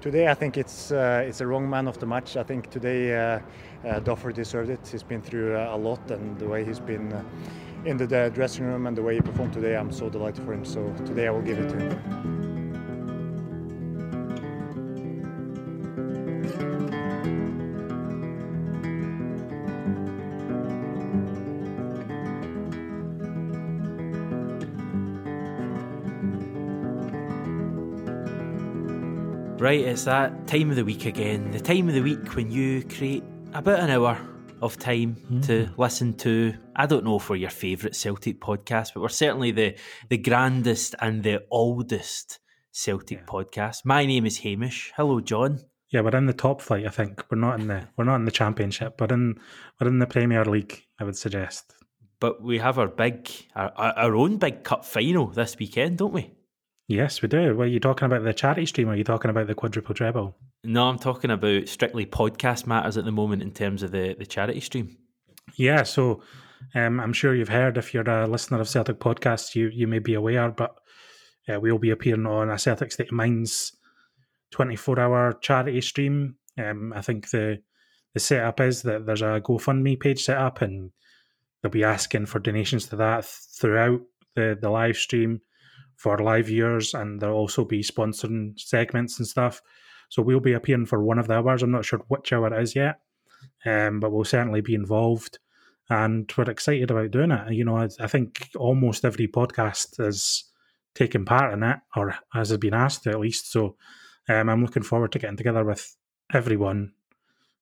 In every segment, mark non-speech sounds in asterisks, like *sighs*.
today I think it's uh, it's a wrong man of the match. I think today uh, uh, Duffer deserved it. He's been through uh, a lot, and the way he's been uh, in the dressing room and the way he performed today, I'm so delighted for him. So today I will give it to him. Right, it's that time of the week again. The time of the week when you create about an hour of time mm. to listen to. I don't know for your favourite Celtic podcast, but we're certainly the the grandest and the oldest Celtic yeah. podcast. My name is Hamish. Hello, John. Yeah, we're in the top flight. I think we're not in the we're not in the Championship. We're in we're in the Premier League. I would suggest. But we have our big our, our own big cup final this weekend, don't we? Yes, we do. Well, are you talking about the charity stream or are you talking about the quadruple treble? No, I'm talking about strictly podcast matters at the moment in terms of the, the charity stream. Yeah, so um, I'm sure you've heard if you're a listener of Celtic podcasts, you you may be aware, but uh, we'll be appearing on a Celtic State of Mind's 24 hour charity stream. Um, I think the the setup is that there's a GoFundMe page set up and they'll be asking for donations to that throughout the, the live stream for live viewers, and there'll also be sponsoring segments and stuff. So we'll be appearing for one of the hours. I'm not sure which hour it is yet, um, but we'll certainly be involved, and we're excited about doing it. And you know, I, I think almost every podcast is taking part in it, or has been asked to at least. So um, I'm looking forward to getting together with everyone,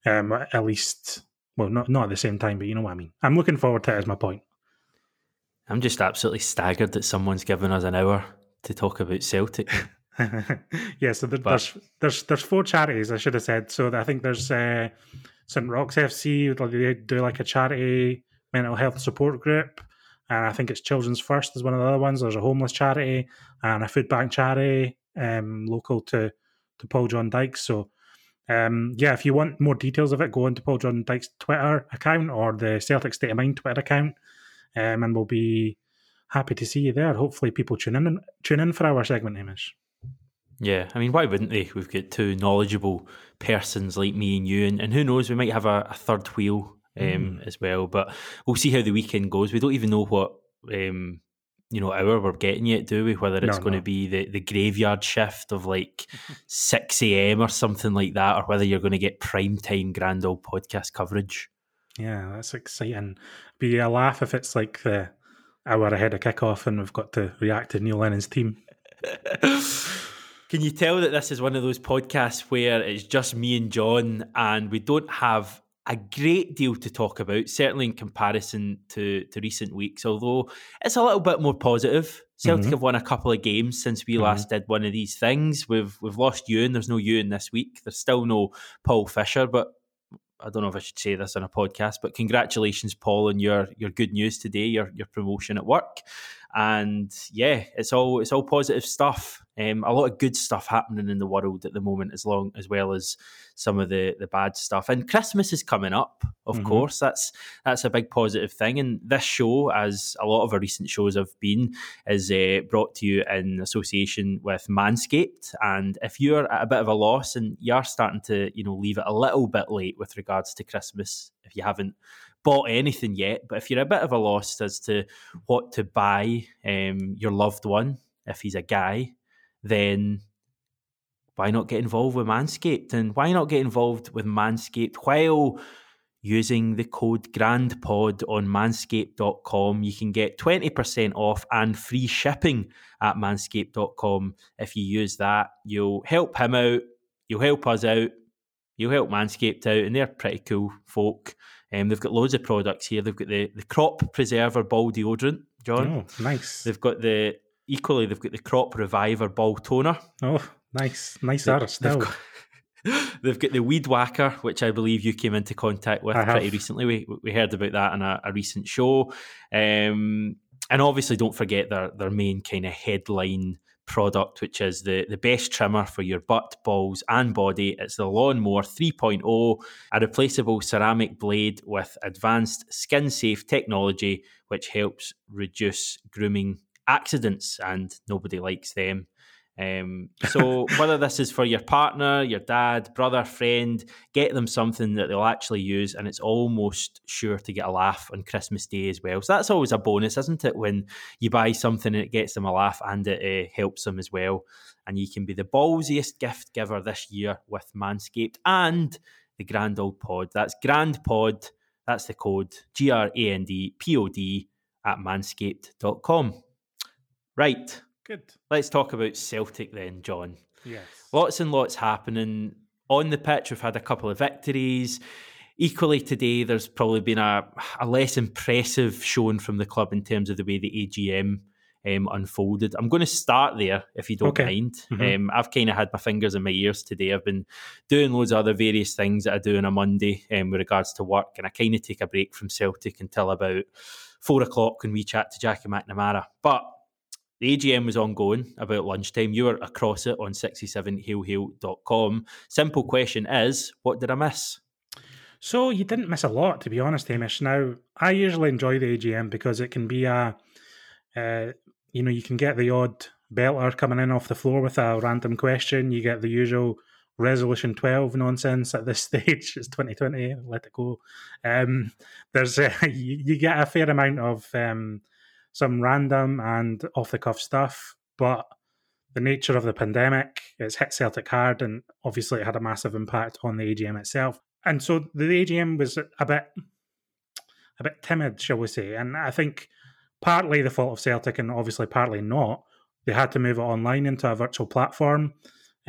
um, at least. Well, not not at the same time, but you know what I mean. I'm looking forward to it. As my point. I'm just absolutely staggered that someone's given us an hour to talk about Celtic. *laughs* yeah, so the, but, there's there's there's four charities. I should have said. So I think there's uh, St Roch's FC. They do like a charity mental health support group, and I think it's Children's First is one of the other ones. There's a homeless charity and a food bank charity um, local to to Paul John Dykes. So. Um, yeah, if you want more details of it, go on to Paul John Dyke's Twitter account or the Celtic State of Mind Twitter account um, and we'll be happy to see you there. Hopefully, people tune in and tune in for our segment, Hamish. Yeah, I mean, why wouldn't they? We've got two knowledgeable persons like me and you, and, and who knows, we might have a, a third wheel um, mm. as well. But we'll see how the weekend goes. We don't even know what um, you know hour we're getting yet, do we? Whether it's no, going no. to be the, the graveyard shift of like six a.m. or something like that, or whether you're going to get prime time grand old podcast coverage. Yeah, that's exciting. Be a laugh if it's like the hour ahead of kickoff and we've got to react to Neil Lennon's team. *laughs* Can you tell that this is one of those podcasts where it's just me and John and we don't have a great deal to talk about, certainly in comparison to, to recent weeks, although it's a little bit more positive. Celtic mm-hmm. have won a couple of games since we mm-hmm. last did one of these things. We've we've lost Ewan. There's no Ewan this week. There's still no Paul Fisher, but I don't know if I should say this on a podcast, but congratulations, Paul, on your your good news today, your your promotion at work and yeah, it's all it's all positive stuff. Um, a lot of good stuff happening in the world at the moment, as long as well as some of the the bad stuff. And Christmas is coming up, of mm-hmm. course. That's that's a big positive thing. And this show, as a lot of our recent shows have been, is uh, brought to you in association with Manscaped. And if you're at a bit of a loss and you're starting to you know leave it a little bit late with regards to Christmas, if you haven't bought anything yet, but if you're a bit of a loss as to what to buy um, your loved one, if he's a guy, then why not get involved with Manscaped? And why not get involved with Manscaped while using the code GRANDPOD on manscaped.com? You can get 20% off and free shipping at manscaped.com. If you use that, you'll help him out, you'll help us out, you'll help Manscaped out, and they're pretty cool folk. Um, they've got loads of products here. They've got the, the Crop Preserver Ball Deodorant, John. Oh, nice. They've got the equally. They've got the Crop Reviver Ball Toner. Oh, nice, nice they, still. They've got, *laughs* they've got the Weed Whacker, which I believe you came into contact with I pretty have. recently. We we heard about that in a, a recent show. Um, and obviously, don't forget their their main kind of headline product, which is the, the best trimmer for your butt, balls, and body. It's the Lawnmower 3.0, a replaceable ceramic blade with advanced skin safe technology, which helps reduce grooming accidents, and nobody likes them. Um, so whether this is for your partner, your dad, brother, friend, get them something that they'll actually use, and it's almost sure to get a laugh on Christmas Day as well. So that's always a bonus, isn't it? When you buy something and it gets them a laugh and it uh, helps them as well. And you can be the ballsiest gift giver this year with Manscaped and the Grand Old Pod. That's Grand Pod. That's the code G R A N D P O D at manscaped.com. Right. Good. Let's talk about Celtic then, John. Yes. Lots and lots happening on the pitch. We've had a couple of victories. Equally today, there's probably been a, a less impressive showing from the club in terms of the way the AGM um, unfolded. I'm going to start there, if you don't Okay. mind. Mhm. Um, I've kind of had my fingers in my ears today. I've been doing loads of other various things that I do on a Monday um, with regards to work, and I kind of take a break from Celtic until about four o'clock when we chat to Jackie McNamara. But the AGM was ongoing about lunchtime. You were across it on 67hailhail.com. Simple question is, what did I miss? So you didn't miss a lot, to be honest, Hamish. Now, I usually enjoy the AGM because it can be a, uh, you know, you can get the odd belter coming in off the floor with a random question. You get the usual resolution 12 nonsense at this *laughs* stage. It's 2020, let it go. Um, there's uh, *laughs* you, you get a fair amount of um, some random and off the cuff stuff, but the nature of the pandemic, it's hit Celtic hard, and obviously it had a massive impact on the AGM itself. And so the AGM was a bit, a bit timid, shall we say? And I think partly the fault of Celtic, and obviously partly not. They had to move it online into a virtual platform.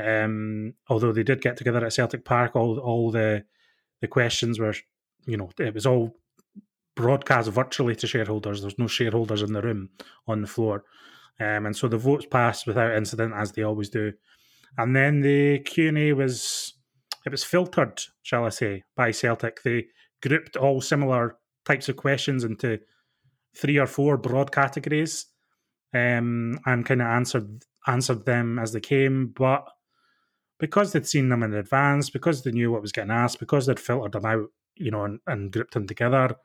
Um, although they did get together at Celtic Park, all all the the questions were, you know, it was all broadcast virtually to shareholders. There's no shareholders in the room on the floor. Um, and so the votes passed without incident, as they always do. And then the Q and A was it was filtered, shall I say, by Celtic. They grouped all similar types of questions into three or four broad categories, um, and kind of answered answered them as they came. But because they'd seen them in advance, because they knew what was getting asked, because they'd filtered them out, you know, and, and grouped them together,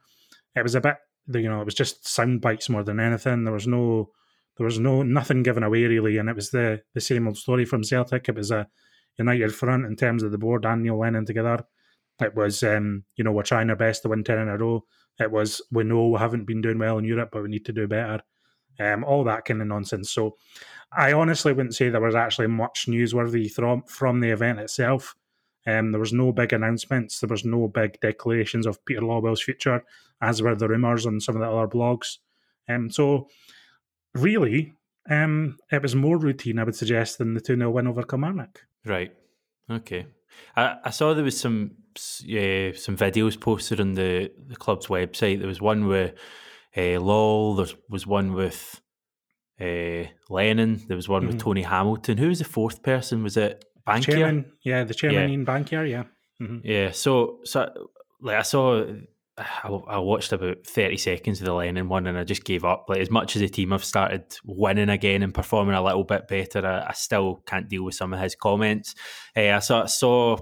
it was a bit, you know, it was just sound bites more than anything. There was no there was no nothing given away really, and it was the the same old story from Celtic. It was a united front in terms of the board and Neil Lennon together. It was, um, you know, we're trying our best to win ten in a row. It was we know we haven't been doing well in Europe, but we need to do better. Um, all that kind of nonsense. So, I honestly wouldn't say there was actually much newsworthy from from the event itself. Um, there was no big announcements. There was no big declarations of Peter Lawwell's future, as were the rumours on some of the other blogs. Um, so really, um, it was more routine, I would suggest, than the 2 0 win over Kilmarnock. Right. Okay. I, I saw there was some yeah, some videos posted on the, the club's website. There was one with uh, Lol. There was one with uh, Lennon. There was one with Mhm. Tony Hamilton. Who was the fourth person? Was it Bankier? Chairman, yeah, the chairman, Yeah. Ian Bankier, yeah. hmm Yeah. So so like I saw. I, I watched about 30 seconds of the Lennon one and I just gave up. Like, as much as the team have started winning again and performing a little bit better, I, I still can't deal with some of his comments. Uh, I saw, saw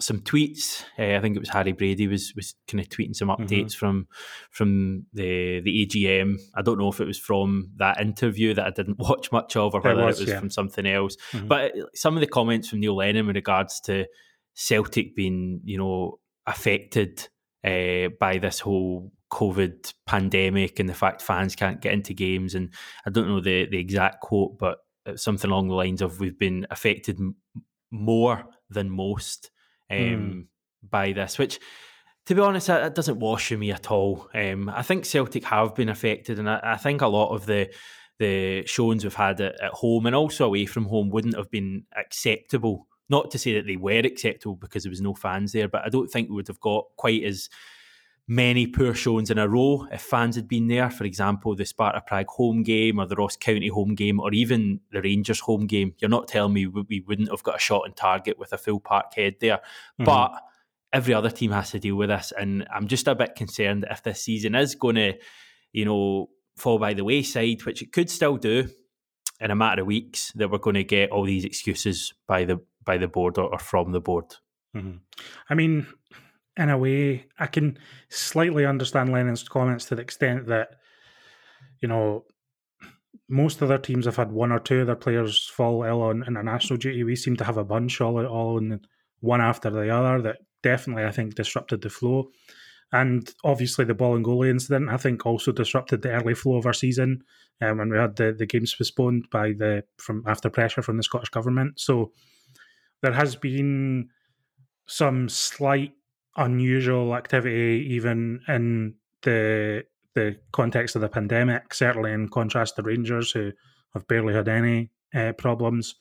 some tweets. Uh, I think it was Harry Brady was was kind of tweeting some updates from from the the AGM. I don't know if it was from that interview that I didn't *laughs* watch much of, or It whether was, it was yeah. from something else. Mhm. But uh, some of the comments from Neil Lennon with regards to Celtic being, you know, affected uh, by this whole COVID pandemic and the fact fans can't get into games, and I don't know the the exact quote, but something along the lines of "We've been affected m- more than most." Um, Hmm. by this, which, to be honest, that, doesn't wash me at all. Um, I think Celtic have been affected, and I, I think a lot of the the showings we've had at, at home and also away from home wouldn't have been acceptable. Not to say that they were acceptable because there was no fans there, but I don't think we would have got quite as many poor showings in a row if fans had been there. For example, the Sparta Prague home game or the Ross County home game or even the Rangers home game. You're not telling me we wouldn't have got a shot on target with a full Parkhead there. Mhm. But every other team has to deal with this. And I'm just a bit concerned if this season is going to, you know, fall by the wayside, which it could still do in a matter of weeks, that we're going to get all these excuses by the by the board or, or from the board. Mhm. I mean, in a way, I can slightly understand Lennon's comments to the extent that, you know, most other teams have had one or two of their players fall ill on international duty. We seem to have a bunch all all in one after the other that definitely I think disrupted the flow. And obviously the Bolingoli incident I think also disrupted the early flow of our season um, when we had the, the games postponed by the from after pressure from the Scottish government. So there has been some slight unusual activity even in the the context of the pandemic, certainly in contrast to Rangers, who have barely had any uh, problems.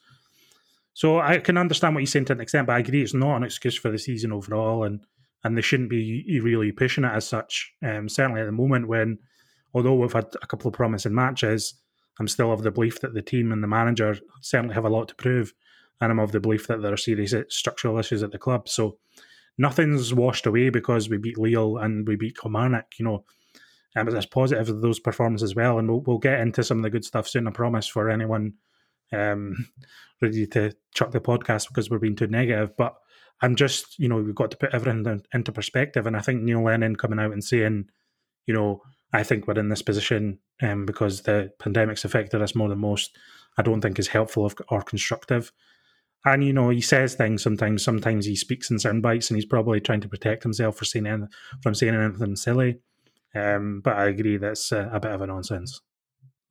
So I can understand what you're saying to an extent, but I agree it's not an excuse for the season overall, and and they shouldn't be really pushing it as such. Um, certainly at the moment, when although we've had a couple of promising matches, I'm still of the belief that the team and the manager certainly have a lot to prove, and I'm of the belief that there are serious structural issues at the club. So nothing's washed away because we beat Lille and we beat Kilmarnock. You know, um, but there's positive of those performances as well, and we'll, we'll get into some of the good stuff soon. I promise for anyone um, *laughs* ready to chuck the podcast because we're being too negative. But I'm just, you know, we've got to put everything into perspective, and I think Neil Lennon coming out and saying, you know, I think we're in this position um, because the pandemic's affected us more than most. I don't think is helpful or constructive. And you know, he says things sometimes. Sometimes he speaks in sound bites, and he's probably trying to protect himself for saying anything, from saying anything silly. Um, but I agree that's a, a bit of a nonsense.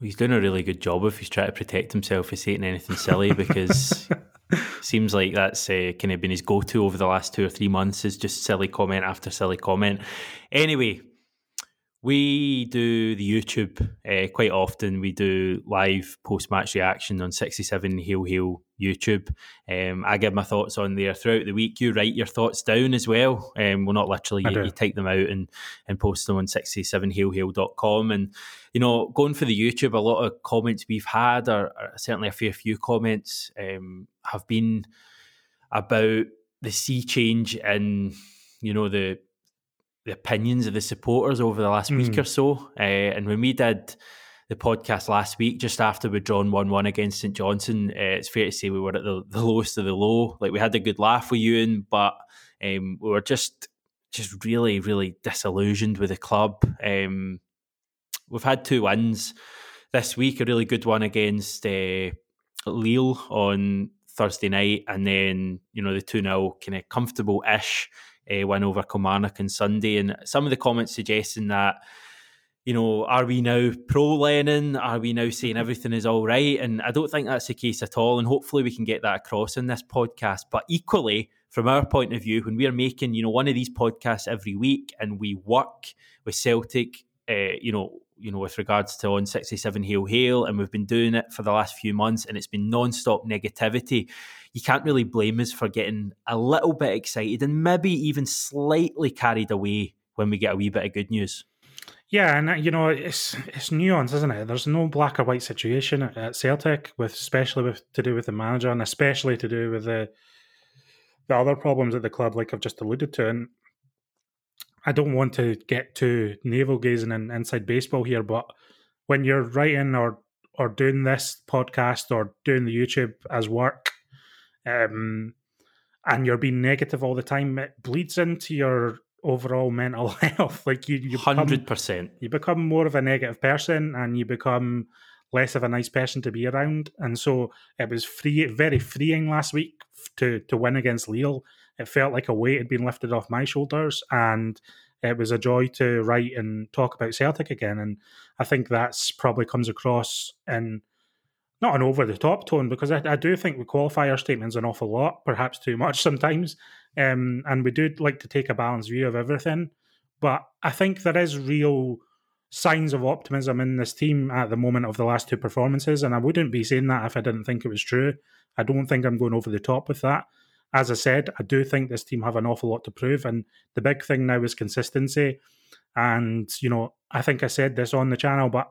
He's doing a really good job if he's trying to protect himself for saying anything silly because *laughs* seems like that's uh, kind of been his go-to over the last two or three months is just silly comment after silly comment. Anyway, we do the YouTube uh, quite often. We do live post match reaction on 67 Heel Hail YouTube. Um, I give my thoughts on there throughout the week. You write your thoughts down as well. Um, well, not literally, you, you, type them out and, and post them on 67hailhail.com. And, you know, going for the YouTube, a lot of comments we've had, or, or certainly a fair few comments, um, have been about the sea change in, you know, the the opinions of the supporters over the last mm. week hmm. or so. Uh, and when we did the podcast last week, just after we'd drawn 1 1 against St Johnstone, uh, it's fair to say we were at the, the, lowest of the low. Like we had a good laugh with Ewan, but um, we were just just really, really disillusioned with the club. Um, we've had two wins this week, a really good one against uh, Lille on Thursday night, and then, you know, the 2 0 kind of comfortable ish uh, win over Kilmarnock on Sunday. And some of the comments suggesting that, you know, are we now pro Lennon? Are we now saying everything is all right? And I don't think that's the case at all. And hopefully we can get that across in this podcast. But equally, from our point of view, when we are making, you know, one of these podcasts every week and we work with Celtic, uh, you know, you know, with regards to on 67 Hail Hail, and we've been doing it for the last few months, and it's been non-stop negativity you can't really blame us for getting a little bit excited and maybe even slightly carried away when we get a wee bit of good news. Yeah, and uh, you know it's it's nuance, isn't it? There's no black or white situation at Celtic, with especially with to do with the manager, and especially to do with the the other problems at the club, like I've just alluded to. And I don't want to get too navel gazing and inside baseball here, but when you're writing or or doing this podcast or doing the YouTube as work, um, and you're being negative all the time, it bleeds into your overall mental *laughs* health. Like you, you hundred percent, you become more of a negative person, and you become less of a nice person to be around. And so it was free, very freeing last week to to win against Lille. It felt like a weight had been lifted off my shoulders, and it was a joy to write and talk about Celtic again. And I think that's probably comes across in not an over the top tone because I, I, do think we qualify our statements an awful lot, perhaps too much *laughs* sometimes. Um, and we do like to take a balanced view of everything. But I think there is real signs of optimism in this team at the moment of the last two performances. And I wouldn't be saying that if I didn't think it was true. I don't think I'm going over the top with that. As I said, I do think this team have an awful lot to prove. And the big thing now is consistency. And, you know, I think I said this on the channel, but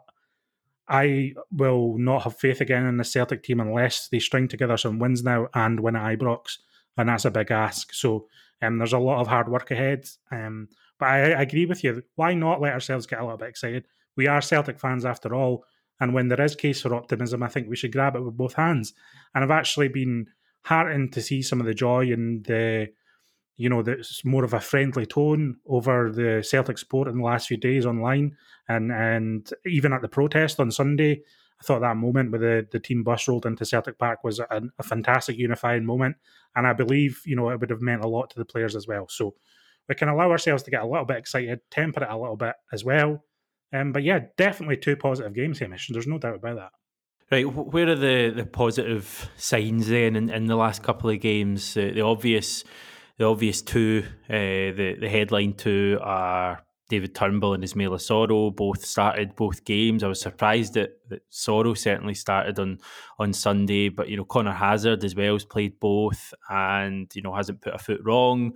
I will not have faith again in the Celtic team unless they string together some wins now and win at Ibrox, and that's a big ask. So um, there's a lot of hard work ahead. Um, but I, I, agree with you. Why not let ourselves get a little bit excited? We are Celtic fans after all, and when there is case for optimism, I think we should grab it with both hands. And I've actually been heartened to see some of the joy and the you know, that's more of a friendly tone over the Celtic sport in the last few days online, and and even at the protest on Sunday, I thought that moment where the, the team bus rolled into Celtic Park was a, a fantastic unifying moment. And I believe, you know, it would have meant a lot to the players as well. So we can allow ourselves to get a little bit excited, temper it a little bit as well. Um, but yeah, definitely two positive games, Hamish. There's no doubt about that. Right, where are the, the positive signs then in, in the last couple of games? Uh, the obvious, the obvious two, uh, the the headline two are David Turnbull and Ismaila Soro both started both games. I was surprised that, that Soro certainly started on on Sunday, but you know Conor Hazard as well has played both, and you know hasn't put a foot wrong.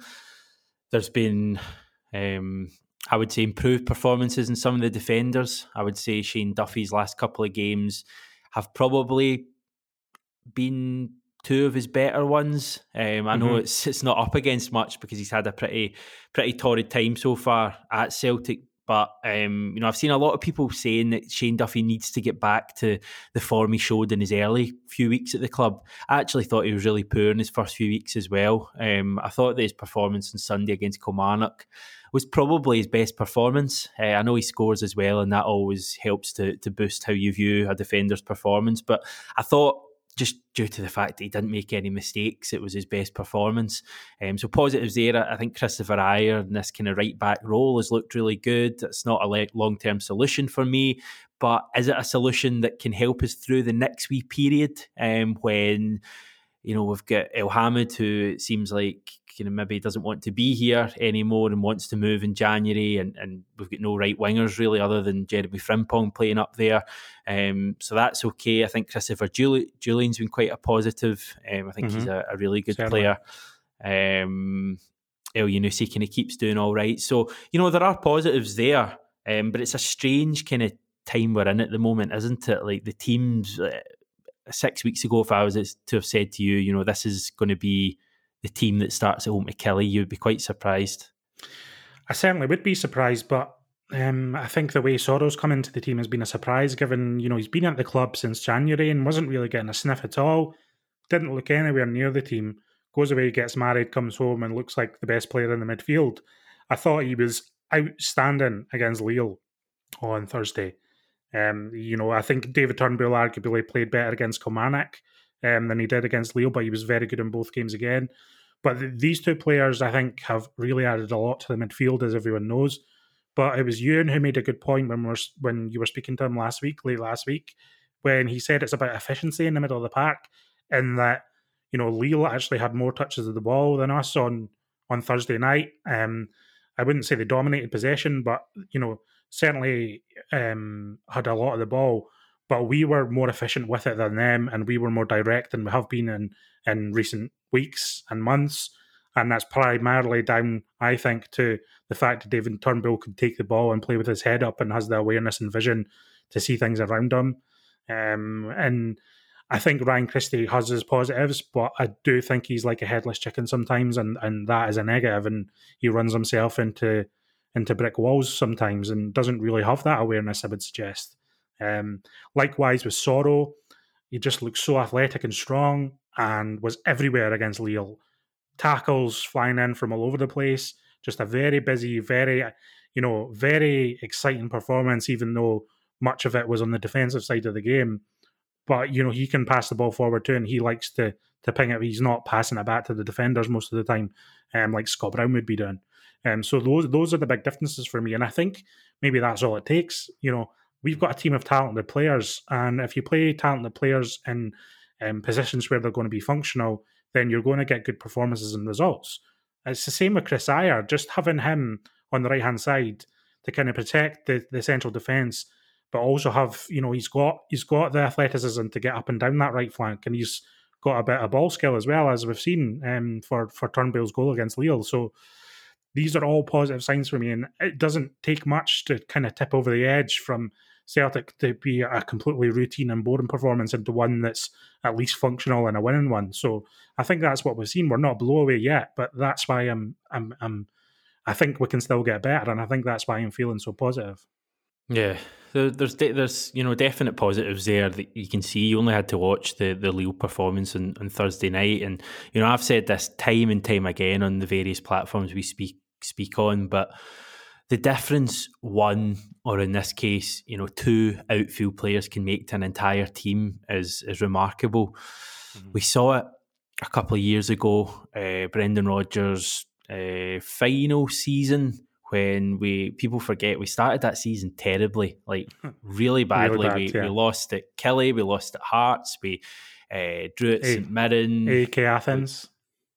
There's been, um, I would say, improved performances in some of the defenders. I would say Shane Duffy's last couple of games have probably been two of his better ones. Um, I know mm-hmm. it's it's not up against much because he's had a pretty pretty torrid time so far at Celtic. But um, you know, I've seen a lot of people saying that Shane Duffy needs to get back to the form he showed in his early few weeks at the club. I actually thought he was really poor in his first few weeks as well. Um, I thought that his performance on Sunday against Kilmarnock was probably his best performance. Uh, I know he scores as well, and that always helps to to boost how you view a defender's performance. But I thought just due to the fact that he didn't make any mistakes, it was his best performance. Um, so positives there. I think Kristoffer Ajer in this kind of right back role has looked really good. It's not a long term solution for me, but is it a solution that can help us through the next wee period um, when you know we've got Elhamed who it seems like you know maybe doesn't want to be here anymore and wants to move in January, and, and we've got no right wingers really other than Jeremy Frimpong playing up there, um, so that's okay. I think Christopher Jullien, Jullien's been quite a positive. Um, I think mm-hmm. he's a, a, really good Certainly. player. Um, Elyounoussi kind of keeps doing all right, so you know there are positives there, um, but it's a strange kind of time we're in at the moment, isn't it? Like the teams. Uh, six weeks ago, if I was to have said to you, you know, this is going to be the team that starts at home to Killie, you'd be quite surprised. I certainly would be surprised, but um, I think the way Soro's come into the team has been a surprise, given you know he's been at the club since January and wasn't really getting a sniff at all. Didn't look anywhere near the team. Goes away, gets married, comes home, and looks like the best player in the midfield. I thought he was outstanding against Lille on Thursday. Um, you know, I think David Turnbull arguably played better against Kilmarnock um, than he did against Lille, but he was very good in both games again. But th- these two players, I think, have really added a lot to the midfield, as everyone knows. But it was Ewan who made a good point when we when you were speaking to him last week, late last week, when he said it's about efficiency in the middle of the park, and that you know Lille actually had more touches of the ball than us on on Thursday night. Um, I wouldn't say they dominated possession, but you know certainly um, had a lot of the ball but we were more efficient with it than them, and we were more direct than we have been in in recent weeks and months. And that's primarily down, I think, to the fact that David Turnbull could take the ball and play with his head up and has the awareness and vision to see things around him. Um, and I think Ryan Christie has his positives, but I do think he's like a headless chicken sometimes, and, and that is a negative, and he runs himself into into brick walls sometimes and doesn't really have that awareness. I would suggest. Um, likewise with Soro, he just looked so athletic and strong and was everywhere against Lille. Tackles flying in from all over the place. Just a very busy, very, you know, very exciting performance, even though much of it was on the defensive side of the game. But, you know, he can pass the ball forward too, and he likes to to ping it. He's not passing it back to the defenders most of the time, um, like Scott Brown would be doing. Um, so those those are the big differences for me, and I think maybe that's all it takes. You know, we've got a team of talented players, and if you play talented players in um, positions where they're going to be functional, then you're going to get good performances and results. It's the same with Chris Ajer. Just having him on the right hand side to kind of protect the, the central defence, but also have you know he's got he's got the athleticism to get up and down that right flank, and he's got a bit of ball skill as well as we've seen um, for for Turnbull's goal against Lille. So these are all positive signs for me, and it doesn't take much to kind of tip over the edge from Celtic to be a completely routine and boring performance into one that's at least functional and a winning one. So I think that's what we've seen. We're not blow away yet, but that's why I'm I'm I'm I think we can still get better, and I think that's why I'm feeling so positive. Yeah, there's there's you know definite positives there that you can see. You only had to watch the the Lille performance on, on Thursday night, and you know I've said this time and time again on the various platforms we speak speak on, but the difference one, or in this case, you know, two outfield players can make to an entire team is is remarkable. Mm-hmm. We saw it a couple of years ago, uh, Brendan Rodgers' uh, final season when we people forget we started that season terribly, like *laughs* really badly. Really bad, we, yeah. we lost at Killie, we lost at Hearts, we uh, drew at St Mirren, AEK Athens,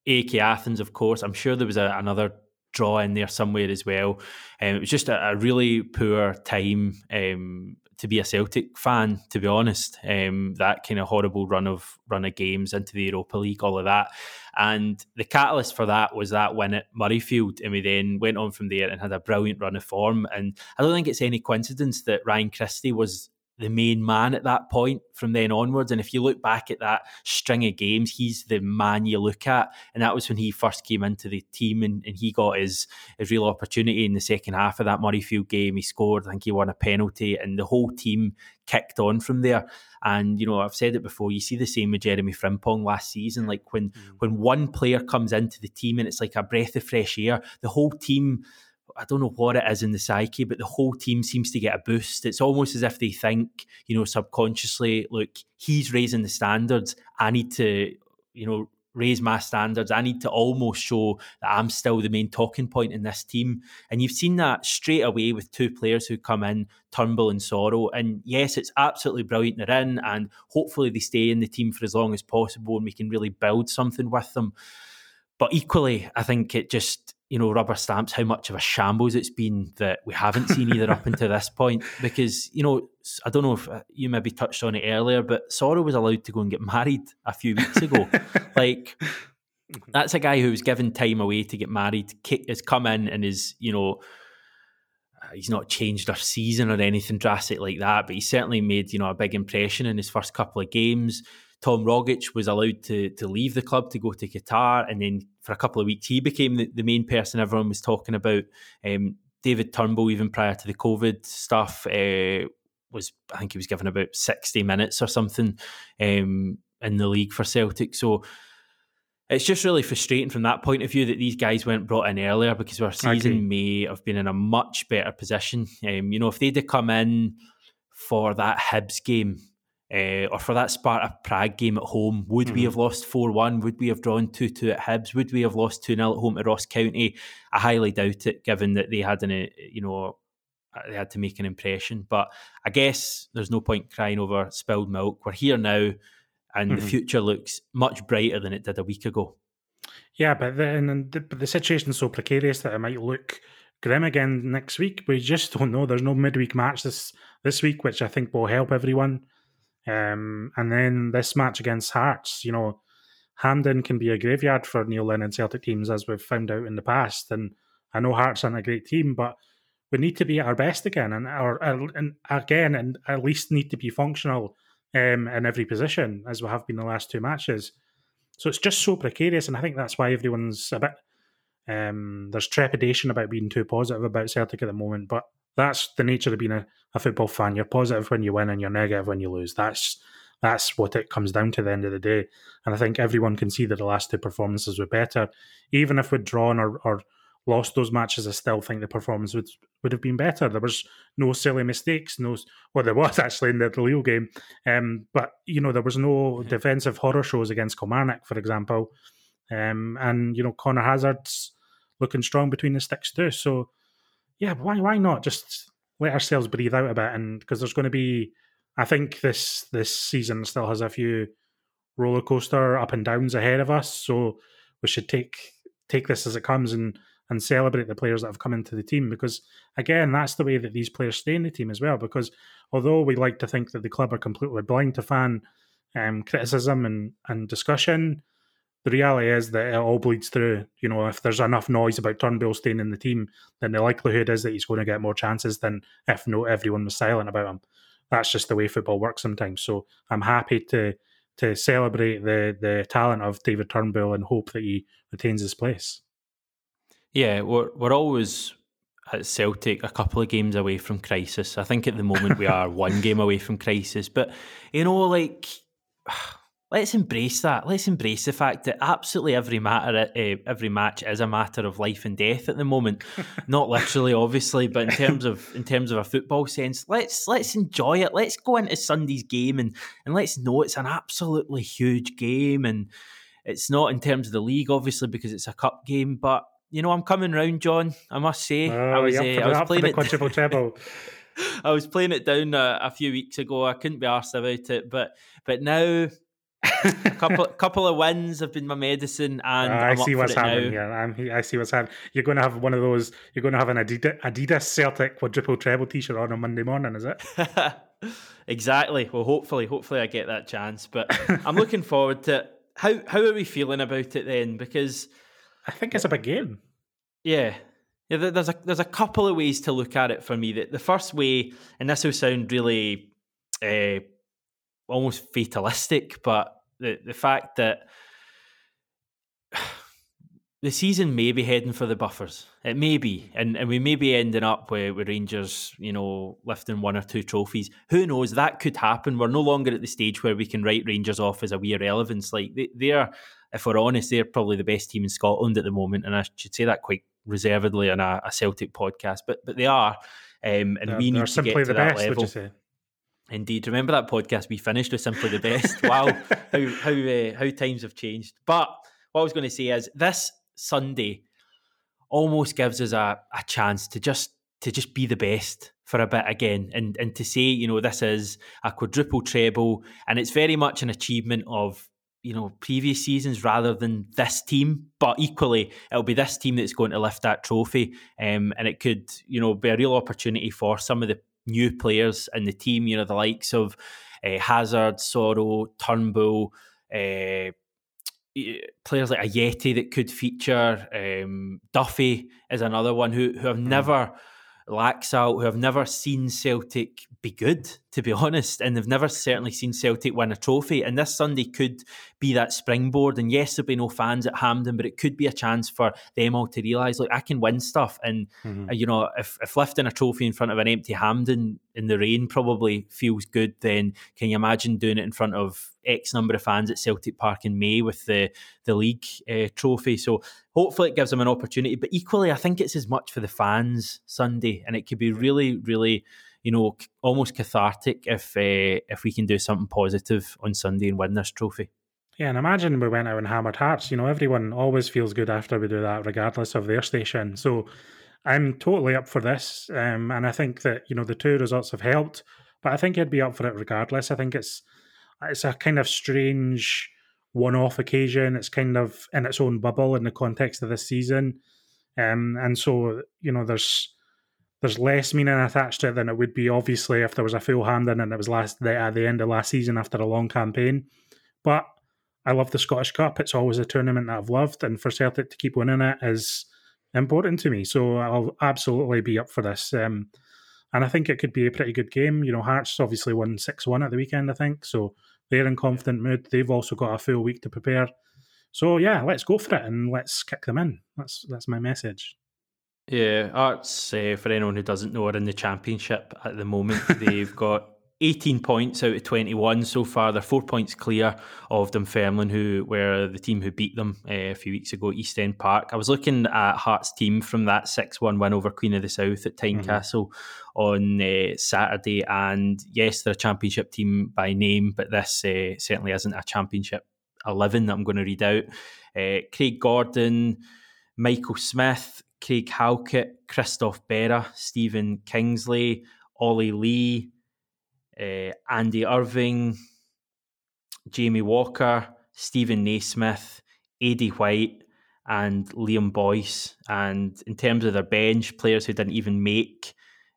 AEK Athens, of course. I'm sure there was a, another draw in there somewhere as well. Um, it was just a, a really poor time um, to be a Celtic fan, to be honest. Um, that kind of horrible run of run of games into the Europa League, all of that, and the catalyst for that was that win at Murrayfield, and we then went on from there and had a brilliant run of form. And I don't think it's any coincidence that Ryan Christie was the main man at that point from then onwards. And if you look back at that string of games, he's the man you look at. And that was when he first came into the team and, and he got his, his real opportunity in the second half of that Murrayfield game. He scored, I think he won a penalty, and the whole team kicked on from there. And you know, I've said it before. You see the same with Jeremy Frimpong last season. Like when mm. when one player comes into the team and it's like a breath of fresh air, the whole team I don't know what it is in the psyche, but the whole team seems to get a boost. It's almost as if they think, you know, subconsciously, look, he's raising the standards. I need to, you know, raise my standards. I need to almost show that I'm still the main talking point in this team. And you've seen that straight away with two players who come in, Turnbull and Soro. And yes, it's absolutely brilliant they're in, and hopefully they stay in the team for as long as possible and we can really build something with them. But equally, I think it just you know, rubber stamps how much of a shambles it's been that we haven't seen either up until this *laughs* point. Because, you know, I don't know if uh, you maybe touched on it earlier, but Soro was allowed to go and get married a few weeks ago. *laughs* like, that's a guy who was given time away to get married, has come in and is, you know, uh, he's not changed our season or anything drastic like that, but he certainly made, you know, a big impression in his first couple of games. Tom Rogic was allowed to to leave the club to go to Qatar, and then for a couple of weeks he became the, the main person everyone was talking about. Um, David Turnbull, even prior to the COVID stuff, uh, was I think he was given about sixty minutes or something um, in the league for Celtic. So it's just really frustrating from that point of view that these guys weren't brought in earlier because our season may have been in a much better position. Um, you know, if they'd have come in for that Hibs game uh, or for that Sparta Prague game at home, would mm-hmm. we have lost 4 1? Would we have drawn 2 2 at Hibs? Would we have lost 2 0 at home to Ross County? I highly doubt it, given that they had an, you know, uh, they had to make an impression. But I guess there's no point crying over spilled milk. We're here now, and mm-hmm. the future looks much brighter than it did a week ago. Yeah, but then the, the situation's so precarious that it might look grim again next week. We just don't know. There's no midweek match this this week, which I think will help everyone. Um, and then this match against Hearts, you know, Hampden can be a graveyard for Neil Lennon Celtic teams, as we've found out in the past. And I know Hearts aren't a great team, but we need to be at our best again, and our and again, and at least need to be functional um, in every position as we have been the last two matches. So it's just so precarious, and I think that's why everyone's a bit. Um, there's trepidation about being too positive about Celtic at the moment, but that's the nature of being a, a football fan. You're positive when you win and you're negative when you lose. That's that's what it comes down to at the end of the day. And I think everyone can see that the last two performances were better. Even if we'd drawn or, or lost those matches, I still think the performance would would have been better. There was no silly mistakes, no well there was *laughs* actually in the, the Lille game. Um, but you know, there was no defensive horror shows against Kilmarnock, for example. Um, and you know, Conor Hazard's looking strong between the sticks too. So yeah, why why not just let ourselves breathe out a bit? And because there's going to be, I think this this season still has a few roller coaster up and downs ahead of us. So we should take take this as it comes and and celebrate the players that have come into the team because again that's the way that these players stay in the team as well because although we like to think that the club are completely blind to fan um, criticism and, and discussion the reality is that it all bleeds through. You know, if there's enough noise about Turnbull staying in the team, then the likelihood is that he's going to get more chances than if no everyone was silent about him. That's just the way football works sometimes. So I'm happy to to celebrate the the talent of David Turnbull and hope that he retains his place. Yeah, we're we're always at Celtic a couple of games away from crisis. I think at the moment we *laughs* are one game away from crisis, but you know, like let's embrace that. Let's embrace the fact that absolutely every matter, uh, every match is a matter of life and death at the moment. *laughs* Not literally, obviously, but in terms of in terms of a football sense, let's let's enjoy it. Let's go into Sunday's game and and let's know it's an absolutely huge game, and it's not in terms of the league, obviously, because it's a cup game, but. You know, I'm coming round, John. I must say, oh, I was, uh, I was playing it. quadruple *laughs* treble. I was playing it down a, a, few weeks ago. I couldn't be arsed about it, but but now a *laughs* couple couple of wins have been my medicine, and uh, I see what's happening now. here. I'm, I see what's happening. You're going to have one of those. You're going to have an Adidas, Adidas Celtic quadruple treble T-shirt on on Monday morning, is it? *laughs* exactly. Well, hopefully, hopefully I get that chance. But *laughs* I'm looking forward to it. How how are we feeling about it then? Because I think it's a big game. Yeah, yeah. There's a there's a couple of ways to look at it for me. That the first way, and this will sound really. Uh, almost fatalistic, but the the fact that *sighs* the season may be heading for the buffers. It may be, and, and we may be ending up with, with Rangers, you know, lifting one or two trophies. Who knows? That could happen. We're no longer at the stage where we can write Rangers off as a wee irrelevance. Like they, they're, if we're honest, they're probably the best team in Scotland at the moment, and I should say that quite reservedly on a, a Celtic podcast. But but they are, um, and they're, we need to get to that best, level. Indeed, remember that podcast we finished with simply the best. *laughs* wow, how how uh, how times have changed. But what I was going to say is this Sunday almost gives us a, a chance to just to just be the best for a bit again, and and to say you know this is a quadruple treble, and it's very much an achievement of you know previous seasons rather than this team but equally it'll be this team that's going to lift that trophy um, and it could you know be a real opportunity for some of the new players in the team, you know, the likes of uh, Hazard, Soro, Turnbull, uh, players like Ajeti that could feature. Um, Duffy is another one who, who have mm. never out, who have never seen Celtic be good, to be honest, and they've never certainly seen Celtic win a trophy. And this Sunday could be that springboard. And yes, there'll be no fans at Hampden, but it could be a chance for them all to realise, like, I can win stuff. And, mm-hmm. uh, you know, if, if lifting a trophy in front of an empty Hampden in the rain probably feels good, then can you imagine doing it in front of X number of fans at Celtic Park in May with the the league uh, trophy. So hopefully it gives them an opportunity. But equally, I think it's as much for the fans Sunday, and it could be really, really, you know, almost cathartic if uh, if we can do something positive on Sunday and win this trophy. Yeah, and imagine we went out and hammered hearts. You know, everyone always feels good after we do that, regardless of their station. So I'm totally up for this, um, and I think that you know the two results have helped. But I think I'd be up for it regardless. I think it's it's a kind of strange one-off occasion. It's kind of in its own bubble in the context of this season, um, and so you know there's there's less meaning attached to it than it would be obviously if there was a full Hampden and it was last at the end of last season after a long campaign. But I love the Scottish Cup. It's always a tournament that I've loved, and for Celtic to keep winning it is important to me. So I'll absolutely be up for this. Um, and I think it could be a pretty good game. You know, Hearts obviously won 6 1 at the weekend, I think. So they're in confident mood. They've also got a full week to prepare. So yeah, let's go for it and let's kick them in. That's that's my message. Yeah, Hearts, uh, for anyone who doesn't know, are in the championship at the moment. *laughs* They've got 18 points out of 21 so far. They're four points clear of Dunfermline, who were the team who beat them uh, a few weeks ago, at East End Park. I was looking at Hearts' team from that 6 1 win over Queen of the South at Tynecastle mm-hmm. on uh, Saturday. And yes, they're a championship team by name, but this uh, certainly isn't a championship 11 that I'm going to read out. Craig Gordon, Michael Smith, Craig Halkett, Christophe Berra, Stephen Kingsley, Ollie Lee uh, Andy Irving, Jamie Walker, Steven Naismith, Aidy White, and Liam Boyce. And in terms of their bench, players who didn't even make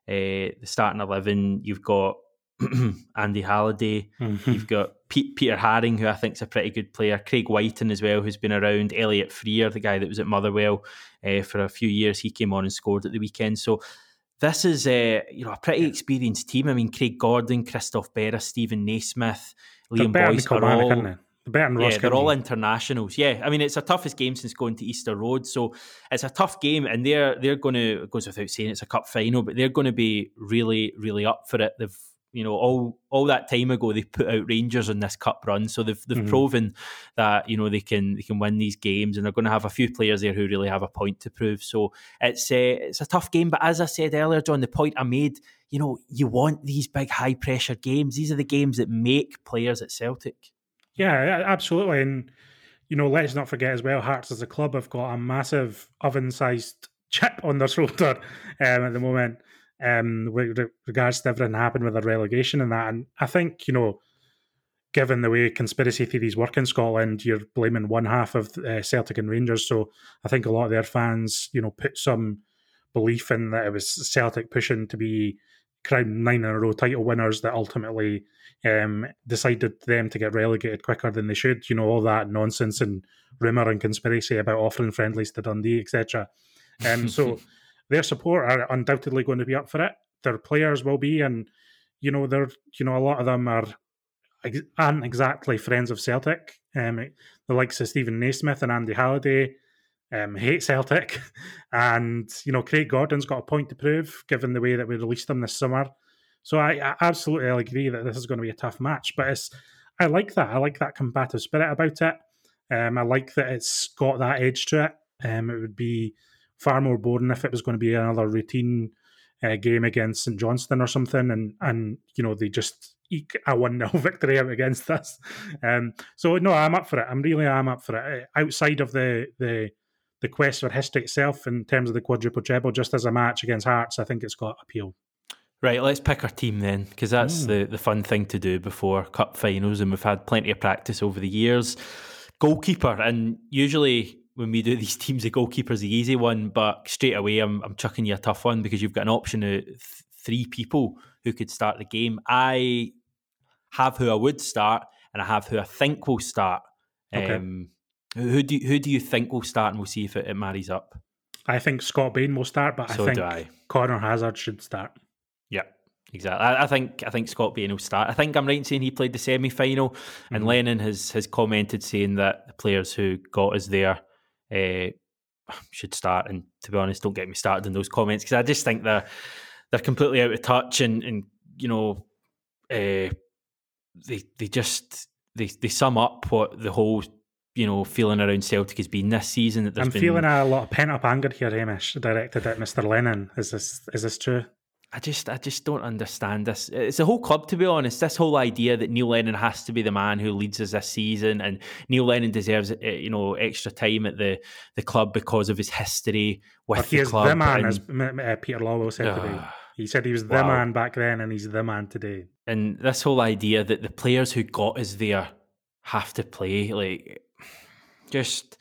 uh, the starting 11, you've got *clears throat* Andy Halliday, mm-hmm. you've got Pete, Peter Haring, who I think is a pretty good player, Craig Wighton as well, who's been around, Elliott Frear, the guy that was at Motherwell uh, for a few years. He came on and scored at the weekend. So this is a you know a pretty experienced team. I mean, Craig Gordon, Christophe Berra, Steven Naismith, Liam Boyce are all. yeah, they're all internationals. Yeah, I mean it's a toughest game since going to Easter Road, so it's a tough game, and they're they're going to it goes without saying it's a cup final, but they're going to be really really up for it. They've you know, all all that time ago they put out Rangers on this cup run, so they've they've mm-hmm. proven that you know they can they can win these games, and they're going to have a few players there who really have a point to prove. So it's a uh, it's a tough game, but as I said earlier, John, the point I made, you know, you want these big high pressure games. These are the games that make players at Celtic. Yeah, absolutely, and you know, let's not forget as well, Hearts as a club have got a massive oven sized chip on their *laughs* shoulder um, at the moment um, with regards to everything happened with the relegation and that. And I think, you know, given the way conspiracy theories work in Scotland, you're blaming one half of uh, Celtic and Rangers. So I think a lot of their fans, you know, put some belief in that it was Celtic pushing to be crowned nine in a row title winners that ultimately um, decided them to get relegated quicker than they should. You know, all that nonsense and rumour and conspiracy about offering friendlies to Dundee, etc. *laughs* Um, so their support are undoubtedly going to be up for it. Their players will be, and you know, they're you know a lot of them are aren't exactly friends of Celtic. Um, the likes of Steven Naismith and Andy Halliday um, hate Celtic, *laughs* and you know Craig Gordon's got a point to prove given the way that we released them this summer. So I, I absolutely agree that this is going to be a tough match, but it's I like that. I like that combative spirit about it. Um, I like that it's got that edge to it. Um, it would be far more boring if it was going to be another routine uh, game against St Johnstone or something, and and you know they just eke a one 0 *laughs* victory out against us. Um, so no, I'm up for it. I'm really I'm up for it. Uh, outside of the the the quest for history itself, in terms of the quadruple treble, just as a match against Hearts, I think it's got appeal. Right, let's pick our team then, because that's mm. the, the fun thing to do before cup finals, and we've had plenty of practice over the years. Goalkeeper, and usually when we do *laughs* these teams, the goalkeeper's the easy one, but straight away I'm, I'm chucking you a tough one because you've got an option of th- three people who could start the game. I have who I would start, and I have who I think will start. Okay. Um, who do you, who do you think will start, and we'll see if it, it marries up. I think Scott Bain will start, but so I think I. Conor Hazard should start. Yeah, exactly. I, I, think I think Scott Bain will start. I think I'm right in saying he played the semi final, mm-hmm. and Lennon has has commented saying that the players who got us there uh, should start. And to be honest, don't get me started in those comments because I just think they're they're completely out of touch and and you know uh, they they just they they sum up what the whole you know feeling around Celtic has been this season. That I'm been... feeling a lot of pent up anger here, Hamish, directed at Mr. Lennon. Is this is this true? I just I just don't understand this. It's the whole club, to be honest. This whole idea that Neil Lennon has to be the man who leads us this season, and Neil Lennon deserves eh, you know extra time at the, the club because of his history with but he the is club. the man, and, as uh, Peter Lawwell said uh, today. He said he was the wow. man back then, and he's the man today. And this whole idea that the players who got us there have to play, like, just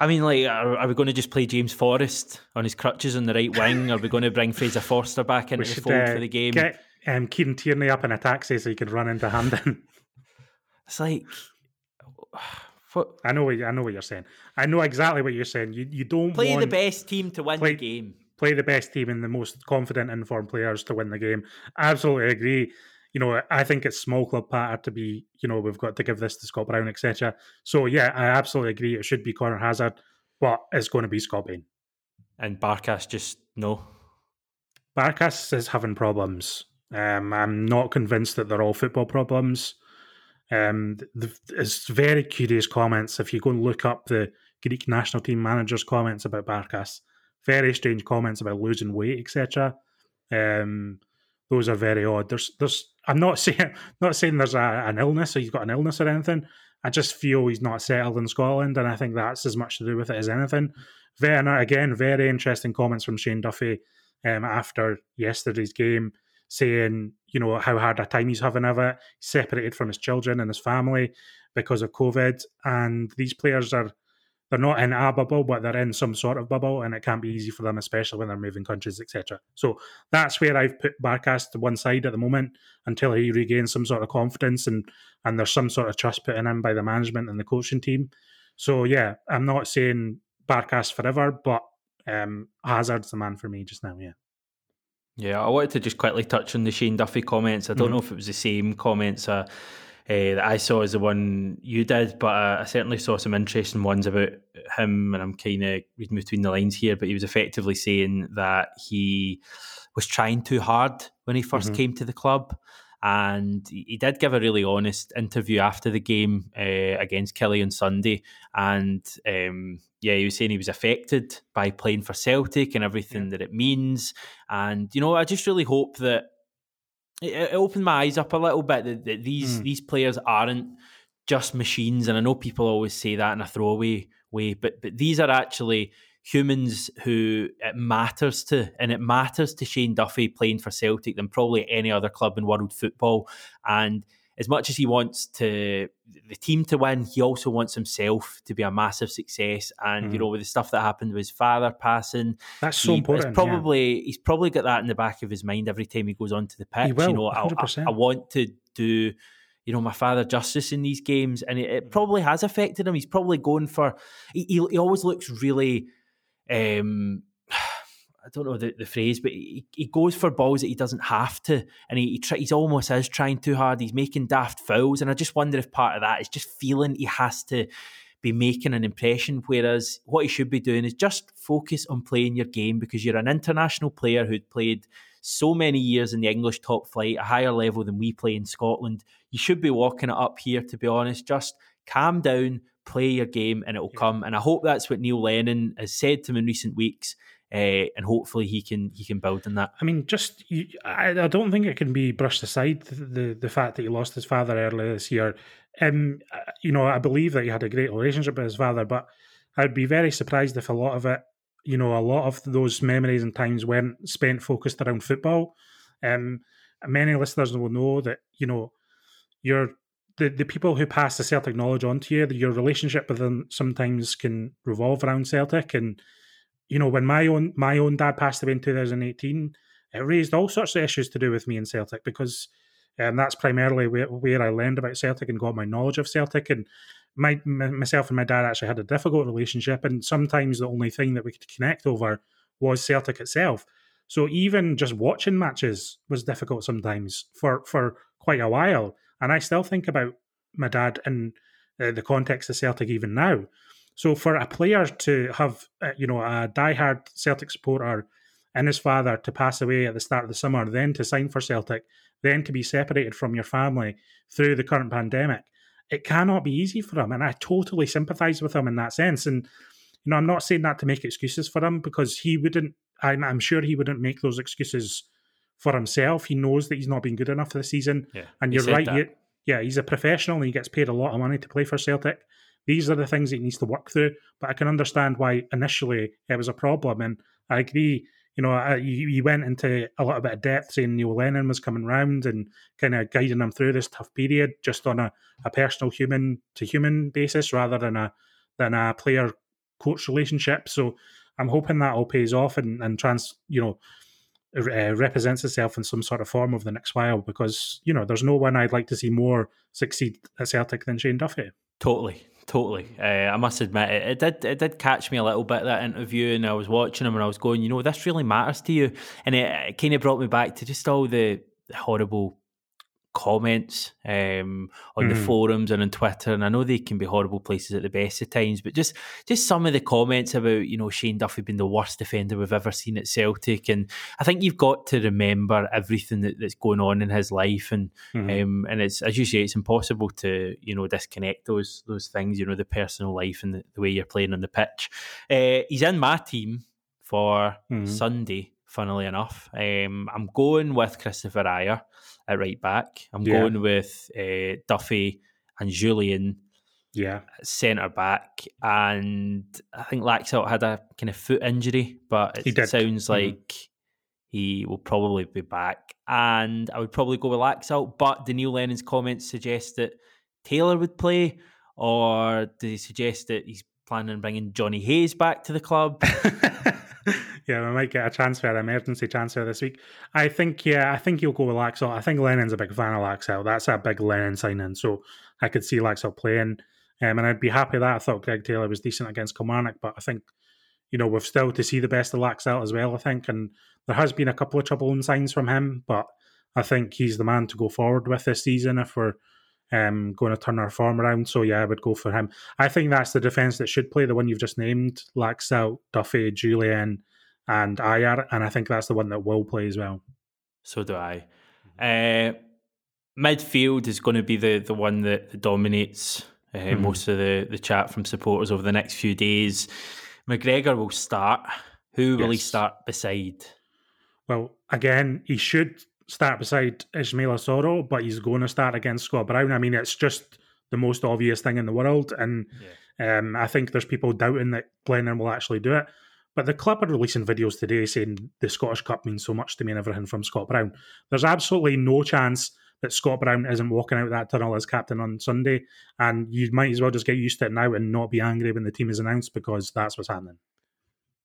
I mean, like, are, are we going to just play James Forrest on his crutches on the right wing? Are we going to bring Fraser Forster back into the fold uh, for the game? Get um, Kieran Tierney up in a taxi so he can run into Hampden. it's like, what? I know what I know what you're saying. I know exactly what you're saying. You you don't play the best team to win play, the game. Play the best team and the most confident, informed players to win the game. Absolutely agree you know, I think it's small club patter to be, you know, we've got to give this to Scott Brown, etc. So yeah, I absolutely agree. It should be Conor Hazard, but it's going to be Scott Bain. And Barkas just no. Barkas is having problems. Um, I'm not convinced that they're all football problems. Um, the, it's very curious comments. If you go and look up the Greek national team manager's comments about Barkas, very strange comments about losing weight, etc. Um, those are very odd. There's, there's. I'm not *laughs* saying, not saying there's a, an illness or he's got an illness or anything. I just feel he's not settled in Scotland, and I think that's as much to do with it as anything. Very, again, very interesting comments from Shane Duffy um, after yesterday's game, saying you know how hard a time he's having of it. He's separated from his children and his family because of COVID, and these players are they're not in a bubble, but they're in some sort of bubble, and it can't be easy for them, especially when they're moving countries, etc. So that's where I've put Barkas to one side at the moment until he regains some sort of confidence and and there's some sort of trust put in him by the management and the coaching team. So yeah, I'm not saying Barkas forever, but um, Hazard's the man for me just now. Yeah. Yeah, I wanted to just quickly touch on the Shane Duffy comments. I don't mm-hmm. know if it was the same comments. Uh, uh, that I saw is the one you did, but uh, I certainly saw some interesting ones about him, and I'm kind of reading between the lines here. But he was effectively saying that he was trying too hard when he 1st mm-hmm. came to the club, and he did give a really honest interview after the game uh, against Killie on Sunday, and um, yeah, he was saying he was affected by playing for Celtic and everything yeah. that it means, and you know, I just really hope that it, it opened my eyes up a little bit that, that these mm. these players aren't just machines, and I know people always say that in a throwaway way, but but these are actually humans who it matters to, and it matters to Shane Duffy playing for Celtic than probably any other club in world football. And as much as he wants to the team to win, he also wants himself to be a massive success. And mm. you know, with the stuff that happened with his father passing, that's so important. Probably yeah. he's probably got that in the back of his mind every time he goes onto the pitch. Will, you know, I, I, I, want to do. You know, my father justice in these games, and it, it mm. probably has affected him. He's probably going for. He, he, he always looks really um, I don't know the, the phrase, but he, he goes for balls that he doesn't have to, and he, he try, he's almost is trying too hard. He's making daft fouls, and I just wonder if part of that is just feeling he has to be making an impression. Whereas what he should be doing is just focus on playing your game because you're an international player who'd played so many years in the English top flight, a higher level than we play in Scotland. You should be walking it up here, to be honest. Just calm down, play your game, and it'll yeah. come. And I hope that's what Neil Lennon has said to him in recent weeks. Uh, and hopefully he can he can build on that. I mean, just you, I, I don't think it can be brushed aside the the fact that he lost his father earlier this year. Um, you know, I believe that he had a great relationship with his father, but I'd be very surprised if a lot of it, you know, a lot of those memories and times weren't spent focused around football. Um, many listeners will know that you know you're the, the people who pass the Celtic knowledge on to you, your relationship with them sometimes can revolve around Celtic. And you know, when my own my own dad passed away in 2018, it raised all sorts of issues to do with me and Celtic because um, that's primarily where, where I learned about Celtic and got my knowledge of Celtic. And my, myself and my dad actually had a difficult relationship, and sometimes the only thing that we could connect over was Celtic itself. So even just watching matches was difficult sometimes for for quite a while. And I still think about my dad in uh, the context of Celtic even now. So for a player to have, uh, you know, a diehard Celtic supporter and his father to pass away at the start of the summer, then to sign for Celtic, then to be separated from your family through the current pandemic, it cannot be easy for him. And I totally sympathise with him in that sense. And you know, I'm not saying that to make excuses for him because he wouldn't. I'm, I'm sure he wouldn't make those excuses for himself. He knows that he's not been good enough this season. Yeah, and you're right. Yeah, he's a professional and he gets paid a lot of money to play for Celtic. These are the things he needs to work through. But I can understand why initially it was a problem. And I agree. You know, you went into a little bit of depth saying Neil Lennon was coming round and kind of guiding him through this tough period, just on a, a personal human to human basis rather than a than a player coach relationship. So I'm hoping that all pays off and, and trans, you know, uh, represents itself in some sort of form over the next while because you know there's no one I'd like to see more succeed at Celtic than Shane Duffy. Totally, totally. Uh, I must admit, it, it, did it did catch me a little bit that interview, and I was watching him and I was going, you know, this really matters to you, and it, it kind of brought me back to just all the horrible comments um, on mm. the mm-hmm. forums and on Twitter, and I know they can be horrible places at the best of times, but just just some of the comments about you know Shane Duffy being the worst defender we've ever seen at Celtic, and I think you've got to remember everything that, that's going on in his life, and mm. um, and it's as you say, it's impossible to you know disconnect those those things, you know, the personal life and the, the way you're playing on the pitch. Uh, he's in my team for mm. Sunday funnily enough. Um, I'm going with Kristoffer Ajer at right back. I'm yeah. going with uh, Duffy and Jullien. Yeah, centre back, and I think Laxalt had a kind of foot injury, but it sounds mm-hmm. like he will probably be back. And I would probably go with Laxalt, but Daniel Lennon's comments suggest that Taylor would play, or do he suggest that he's planning on bringing Jonny Hayes back to the club? *laughs* *laughs* yeah, we might get a transfer, an emergency transfer this week. I think, yeah, I think he'll go with Laxalt. I think Lennon's a big fan of Laxalt. That's a big Lennon signing, so I could see Laxalt playing, um, and I'd be happy that I thought Greg Taylor was decent against Kilmarnock, but I think, you know, we've still to see the best of Laxalt as well. I think, and there has been a couple of troubling signs from him, but I think he's the man to go forward with this season if we're um, going to turn our form around. So yeah, I would go for him. I think that's the defence that should play the one you've just named: Laxalt, Duffy, Jullien, and Ajer, and I think that's the one that will play as well. So do I. Uh, midfield is going to be the, the one that, dominates uh, mm. most of the, the chat from supporters over the next few days. McGregor will start. Who will yes. he start beside? Well, again, he should start beside Ismaila Soro, but he's going to start against Scott Brown. I mean, it's just the most obvious thing in the world. And yeah. um, I think there's people doubting that Glennon will actually do it. But the club are releasing videos today saying the Scottish Cup means so much to me and everything from Scott Brown. There's absolutely no chance that Scott Brown isn't walking out that tunnel as captain on Sunday. And you might as well just get used to it now and not be angry when the team is announced because that's what's happening.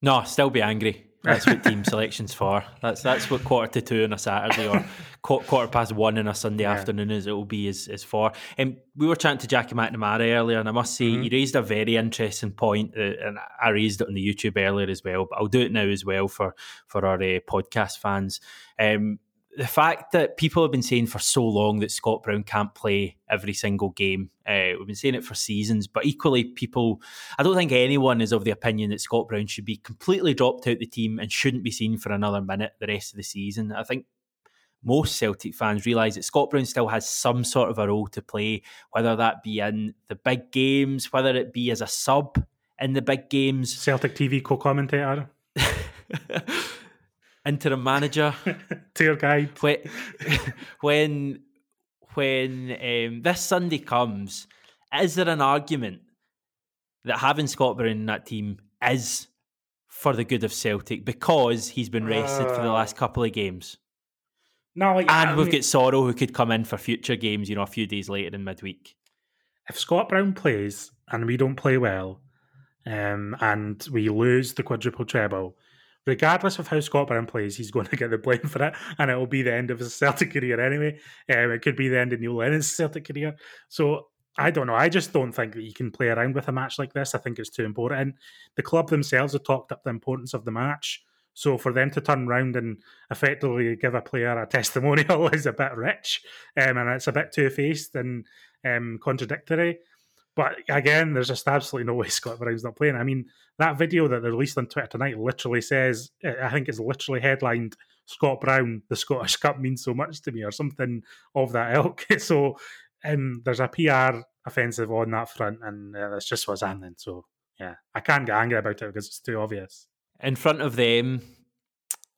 No, still be angry. That's what team selection's for. That's that's what quarter to two on a Saturday or quarter past one on a Sunday yeah. afternoon is it will be is, is for. And we were chatting to Jackie McNamara earlier, and I must say mm-hmm. he raised a very interesting point, uh, and I raised it on the YouTube earlier as well. But I'll do it now as well for for our uh, podcast fans. Um, the fact that people have been saying for so long that Scott Brown can't play every single game, uh, we've been saying it for seasons, but equally, people, I don't think anyone is of the opinion that Scott Brown should be completely dropped out the team and shouldn't be seen for another minute the rest of the season. I think most Celtic fans realise that Scott Brown still has some sort of a role to play, whether that be in the big games, whether it be as a sub in the big games. Celtic TV co commentator. *laughs* interim manager, *laughs* tour guide. When *laughs* when, when um, this Sunday comes, is there an argument that having Scott Brown in that team is for the good of Celtic because he's been rested uh, for the uh. last couple of games? No, yeah, and I we've mean, got Soro who could come in for future games, you know, a few days later in midweek. If Scott Brown plays and we don't play well, um, and we lose the quadruple treble, regardless of how Scott Brown plays, he's going to get the blame for it, and it will be the end of his Celtic career anyway. Um, it could be the end of Neil Lennon's Celtic career. So I don't know. I just don't think that you can play around with a match like this. I think it's too important. The club themselves have talked up the importance of the match. So for them to turn around and effectively give a player a testimonial *laughs* is a bit rich, um, and it's a bit two faced and um, contradictory. But again, there's just absolutely no way *laughs* Scott Brown's not playing. I mean, that video that they released on Twitter tonight literally says, I think it's literally headlined Scott Brown, the Scottish Cup means so much to me, or something of that ilk. *laughs* so um, there's a PR offensive on that front, and uh, that's just what's happening. So yeah, I can't get angry about it because it's too obvious. In front of them,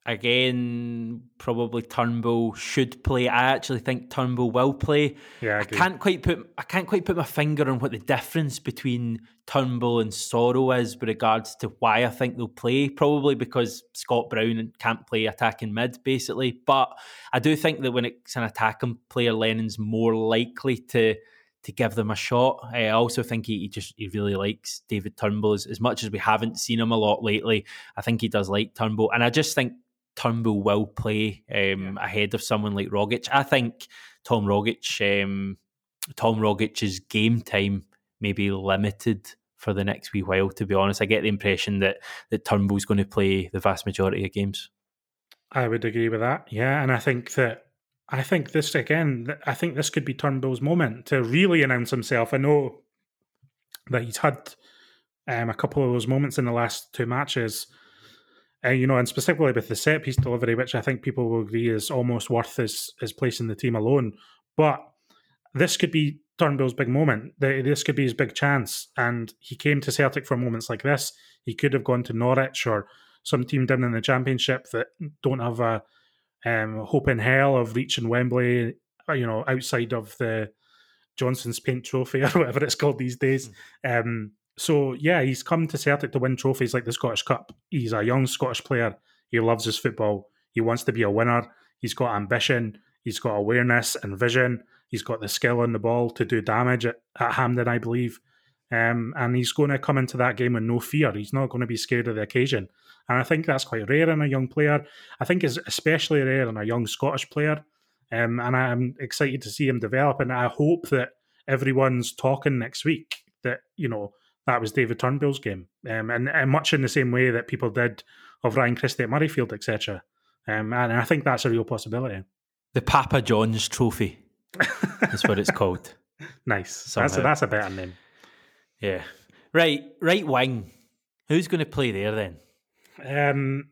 Again, probably Turnbull should play. I actually think Turnbull will play. Yeah, I, I, can't quite put I can't quite put my finger on what the difference between Turnbull and Soro is with regards to why I think they'll play. Probably because Scott Brown can't play attacking mid, basically. But I do think that when it's an attacking player, Lennon's more likely to to give them a shot. Eh, I also think he, he just he really likes David Turnbull as, as, much as we haven't seen him a lot lately. I think he does like Turnbull, and I just think Turnbull will play um, yeah. ahead of someone like Rogic. I think Tom Rogic, um, Tom Rogic's game time may be limited for the next wee while. To be honest, I get the impression that that Turnbull's going to play the vast majority of games. I would agree with that. Yeah, and I think that I think this again. I think this could be Turnbull's moment to really announce himself. I know that he's had um, a couple of those moments in the last two matches uh, you know, and specifically with the set piece delivery, which I think people will agree is almost worth his, his place in the team alone. But this could be Turnbull's big moment. This could be his big chance. And he came to Celtic for moments like this. He could have gone to Norwich or some team down in the Championship that don't have a um, hope in hell of reaching Wembley, uh, you know, outside of the Johnstone's Paint Trophy *laughs* or whatever it's called these days. Mm. Um, so yeah, he's come to Celtic to win trophies like the Scottish Cup. He's a young Scottish player. He loves his football. He wants to be a winner. He's got ambition. He's got awareness and vision. He's got the skill on the ball to do damage at, at Hampden, I believe. Um, and he's going to come into that game with no fear. He's not going to be scared of the occasion. And I think that's quite rare in a young player. I think it's especially rare in a young Scottish player. Um, and I'm excited to see him develop. And I hope that everyone's talking next week that, you know, that was David Turnbull's game, um, and, and, much in the same way that people did of Ryan Christie at Murrayfield, etc. Um, and I think that's a real possibility. The Papa John's Trophy is what it's called. *laughs* Nice. That's a, that's a better name. Yeah. Right. Right wing. Who's going to play there then? Um,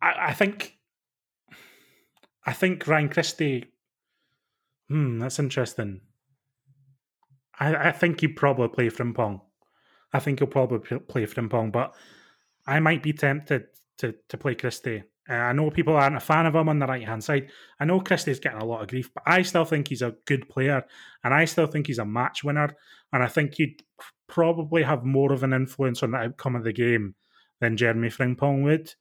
I, I think. I think Ryan Christie Hmm, that's interesting. I, I think he'd probably play Frimpong. I think he'll probably play Frimpong, but I might be tempted to to play Christie. Uh, I know people aren't a fan of him on the right hand side. I know Christie's getting a lot of grief, but I still think he's a good player, and I still think he's a match winner. And I think he'd probably have more of an influence on the outcome of the game than Jeremy Frimpong would.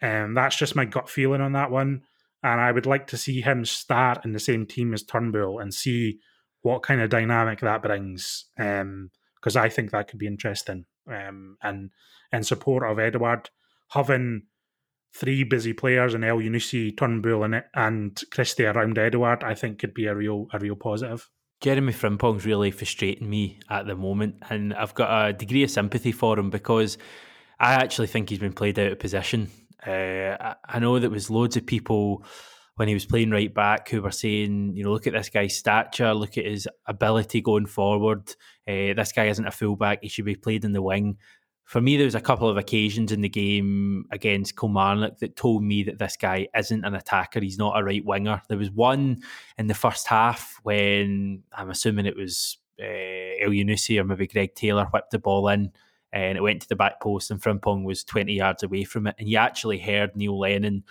And um, that's just my gut feeling on that one. And I would like to see him start in the same team as Turnbull and see what kind of dynamic that brings. Because I think that could be interesting. Um, and in support of Edouard, having three busy players in Elyounoussi, Turnbull, and and Christie around Edouard, I think could be a real a real positive. Jeremy Frimpong's really frustrating me at the moment, and I've got a degree of sympathy for him because I actually think he's been played out of position. Uh, I know there was loads of people when he was playing right back who were saying, you know, look at this guy's stature, look at his ability going forward. Uh, this guy isn't a fullback; he should be played in the wing for me, there was a couple of occasions in the game against Kilmarnock that told me that this guy isn't an attacker. He's not a right winger. There was one in the first half when I'm assuming it was uh, Elyounoussi or maybe Greg Taylor whipped the ball in and it went to the back post and Frimpong was 20 yards away from it. And you actually heard Neil Lennon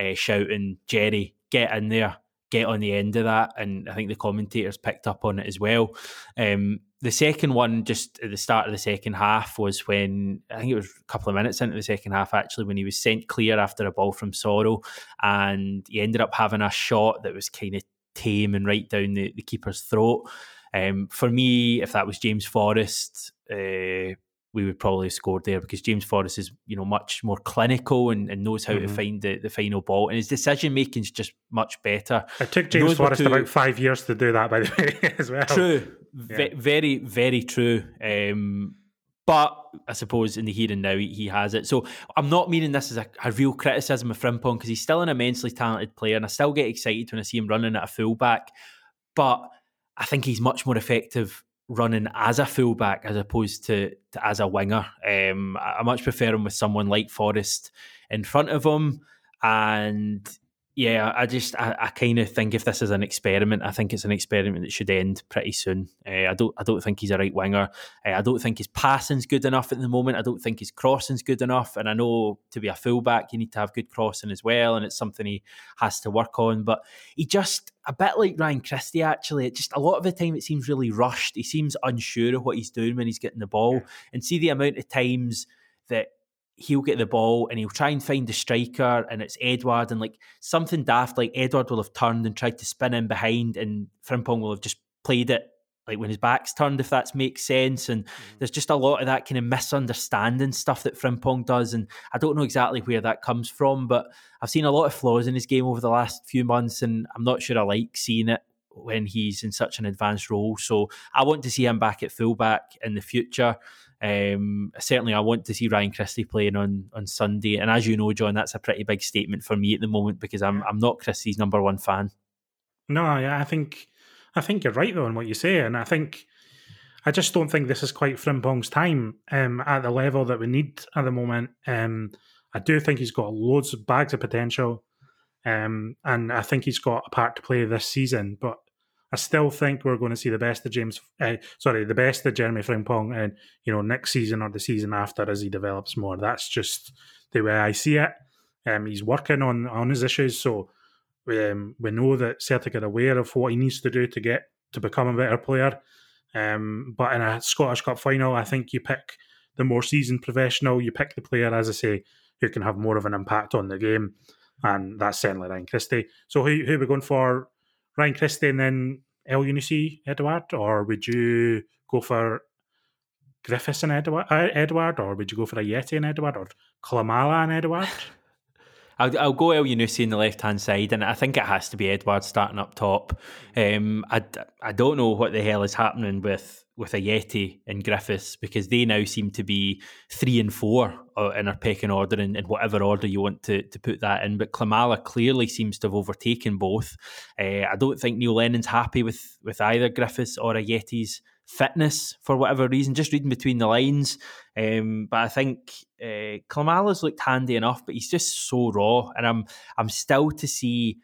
uh, shouting, Jerry, get in there, get on the end of that. And I think the commentators picked up on it as well. Um, the second one, just at the start of the second half, was when I think it was a couple of minutes into the second half actually, when he was sent clear after a ball from Soro, and he ended up having a shot that was kind of tame and right down the, the keeper's throat. Um, for me, if that was James Forrest, uh, we would probably have scored there because James Forrest is you know much more clinical and, and knows how mm-hmm. to find the, the final ball and his decision making is just much better. It took James Forrest to, about five years to do that, by the *laughs* way, as well. True, yeah. v- very very true. Um, but I suppose in the here and now he, he has it. So I'm not meaning this as a, a real criticism of Frimpong because he's still an immensely talented player and I still get excited when I see him running at a fullback. But I think he's much more effective running as a fullback as opposed to, to as a winger. Um, I much prefer him with someone like Forrest in front of him. And yeah, I just I, I kind of think if this is an experiment, I think it's an experiment that should end pretty soon. Uh, I don't I don't think he's a right winger. Uh, I don't think his passing's good enough at the moment. I don't think his crossing's good enough. And I know to be a fullback, you need to have good crossing as well, and it's something he has to work on. But he just a bit like Ryan Christie actually. It just a lot of the time it seems really rushed. He seems unsure of what he's doing when he's getting the ball, and see the amount of times that he'll get the ball and he'll try and find the striker and it's Edouard and like something daft like Edouard will have turned and tried to spin in behind and Frimpong will have just played it like when his back's turned if that makes sense. And mm-hmm. there's just a lot of that kind of misunderstanding stuff that Frimpong does and I don't know exactly where that comes from but I've seen a lot of flaws in his game over the last few months and I'm not sure I like seeing it when he's in such an advanced role. So I want to see him back at fullback in the future um, certainly, I want to see Ryan Christie playing on on Sunday, and as you know, John, that's a pretty big statement for me at the moment because I'm I'm not Christie's number one fan. No, I think I think you're right though in what you say, and I think I just don't think this is quite Frimpong's time um, at the level that we need at the moment. Um, I do think he's got loads of bags of potential, um, and I think he's got a part to play this season. But I still think we're going to see the best of James, uh, sorry, the best of Jeremy Frimpong, and you know next season or the season after as he develops more. That's just the way I see it. Um, he's working on on his issues, so um, we know that Celtic are aware of what he needs to do to get to become a better player. Um, but in a Scottish Cup final, I think you pick the more seasoned professional. You pick the player, as I say, who can have more of an impact on the game, and that's certainly Ryan Christie. So who who are we going for? Ryan Christie and then El Elyounoussi Edouard, or would you go for Griffiths and Edward, uh, Edouard, or would you go for Ajeti and Edouard, or Klimala and Edouard? *laughs* I'll, I'll go Elyounoussi in the left hand side, and I think it has to be Edouard starting up top. Um, I, I don't know what the hell is happening with with Ajeti and Griffiths because they now seem to be three and four uh, in our pecking order in, in, whatever order you want to, to put that in. But Klimala clearly seems to have overtaken both. Uh, I don't think Neil Lennon's happy with with either Griffiths or Ajeti's fitness for whatever reason, just reading between the lines. Um, but I think uh, looked handy enough, but he's just so raw, and I'm I'm still to see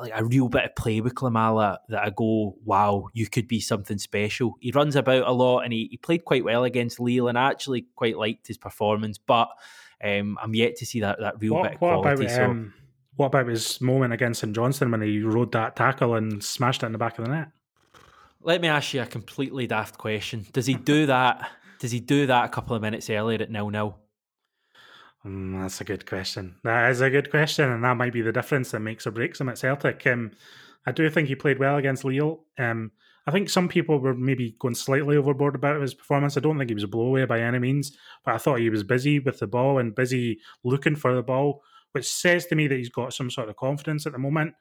like a real bit of play with Klimala that I go, wow, you could be something special. He runs about a lot and he, he played quite well against Lille and I actually quite liked his performance, but um, I'm yet to see that, that real what, bit of what quality. About, so, um, what about his moment against St Johnstone when he rode that tackle and smashed it in the back of the net? Let me ask you a completely daft question. Does he do that? Does he do that a couple of minutes earlier at nil nil? Mm, that's a good question. That is a good question, and that might be the difference that makes or breaks him at Celtic. Um, I do think he played well against Lille. Um, I think some people were maybe going slightly overboard about his performance. I don't think he was a blowaway by any means, but I thought he was busy with the ball and busy looking for the ball, which says to me that he's got some sort of confidence at the moment,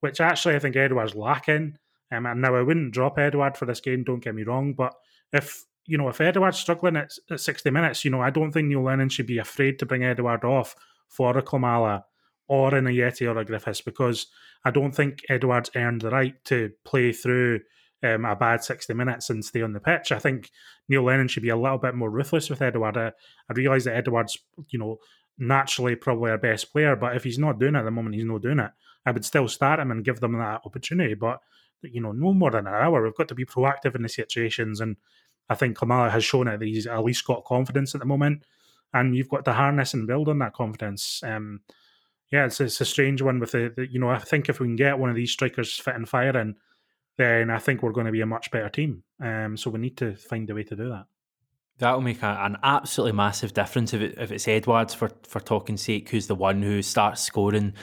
which actually I think Edouard's lacking. Um, and now I wouldn't drop Edouard for this game, don't get me wrong, but if you know, if Edouard's struggling at, at 60 minutes, you know, I don't think Neil Lennon should be afraid to bring Edouard off for a Klimala or an Ajeti or a Griffiths because I don't think Edouard's earned the right to play through um, a bad 60 minutes and stay on the pitch. I think Neil Lennon should be a little bit more ruthless with Edouard. I, I realise that Edouard's, you know, naturally probably our best player, but if he's not doing it at the moment, he's not doing it. I would still start him and give them that opportunity, but, you know, no more than an hour. We've got to be proactive in the situations and I think Klimala has shown it that he's at least got confidence at the moment, and you've got to harness and build on that confidence. Um, yeah, it's, it's a strange one with the, the, you know I think if we can get one of these strikers fit and firing, then I think we're going to be a much better team. Um, so we need to find a way to do that. That'll make a, an absolutely massive difference if, it, if it's Edwards for for talking sake, who's the one who starts scoring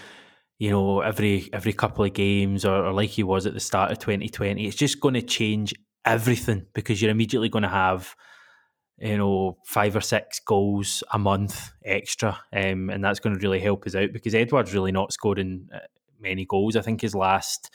you know, every every couple of games or, or, like he was at the start of 2020. It's just going to change everything because you're immediately going to have you know five or six goals a month extra, um, and that's going to really help us out because Edouard's really not scoring uh, many goals. I think his last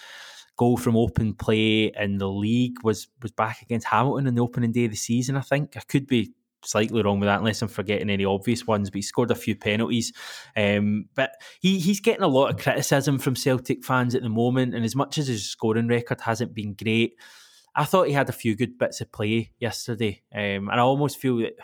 goal from open play in the league was was back against Hamilton in the opening day of the season. I think I could be slightly wrong with that unless I'm forgetting any obvious ones, but he scored a few penalties. Um, but he, he's getting a lot of criticism from Celtic fans at the moment, and as much as his scoring record hasn't been great, I thought he had a few good bits of play yesterday, um, and I almost feel that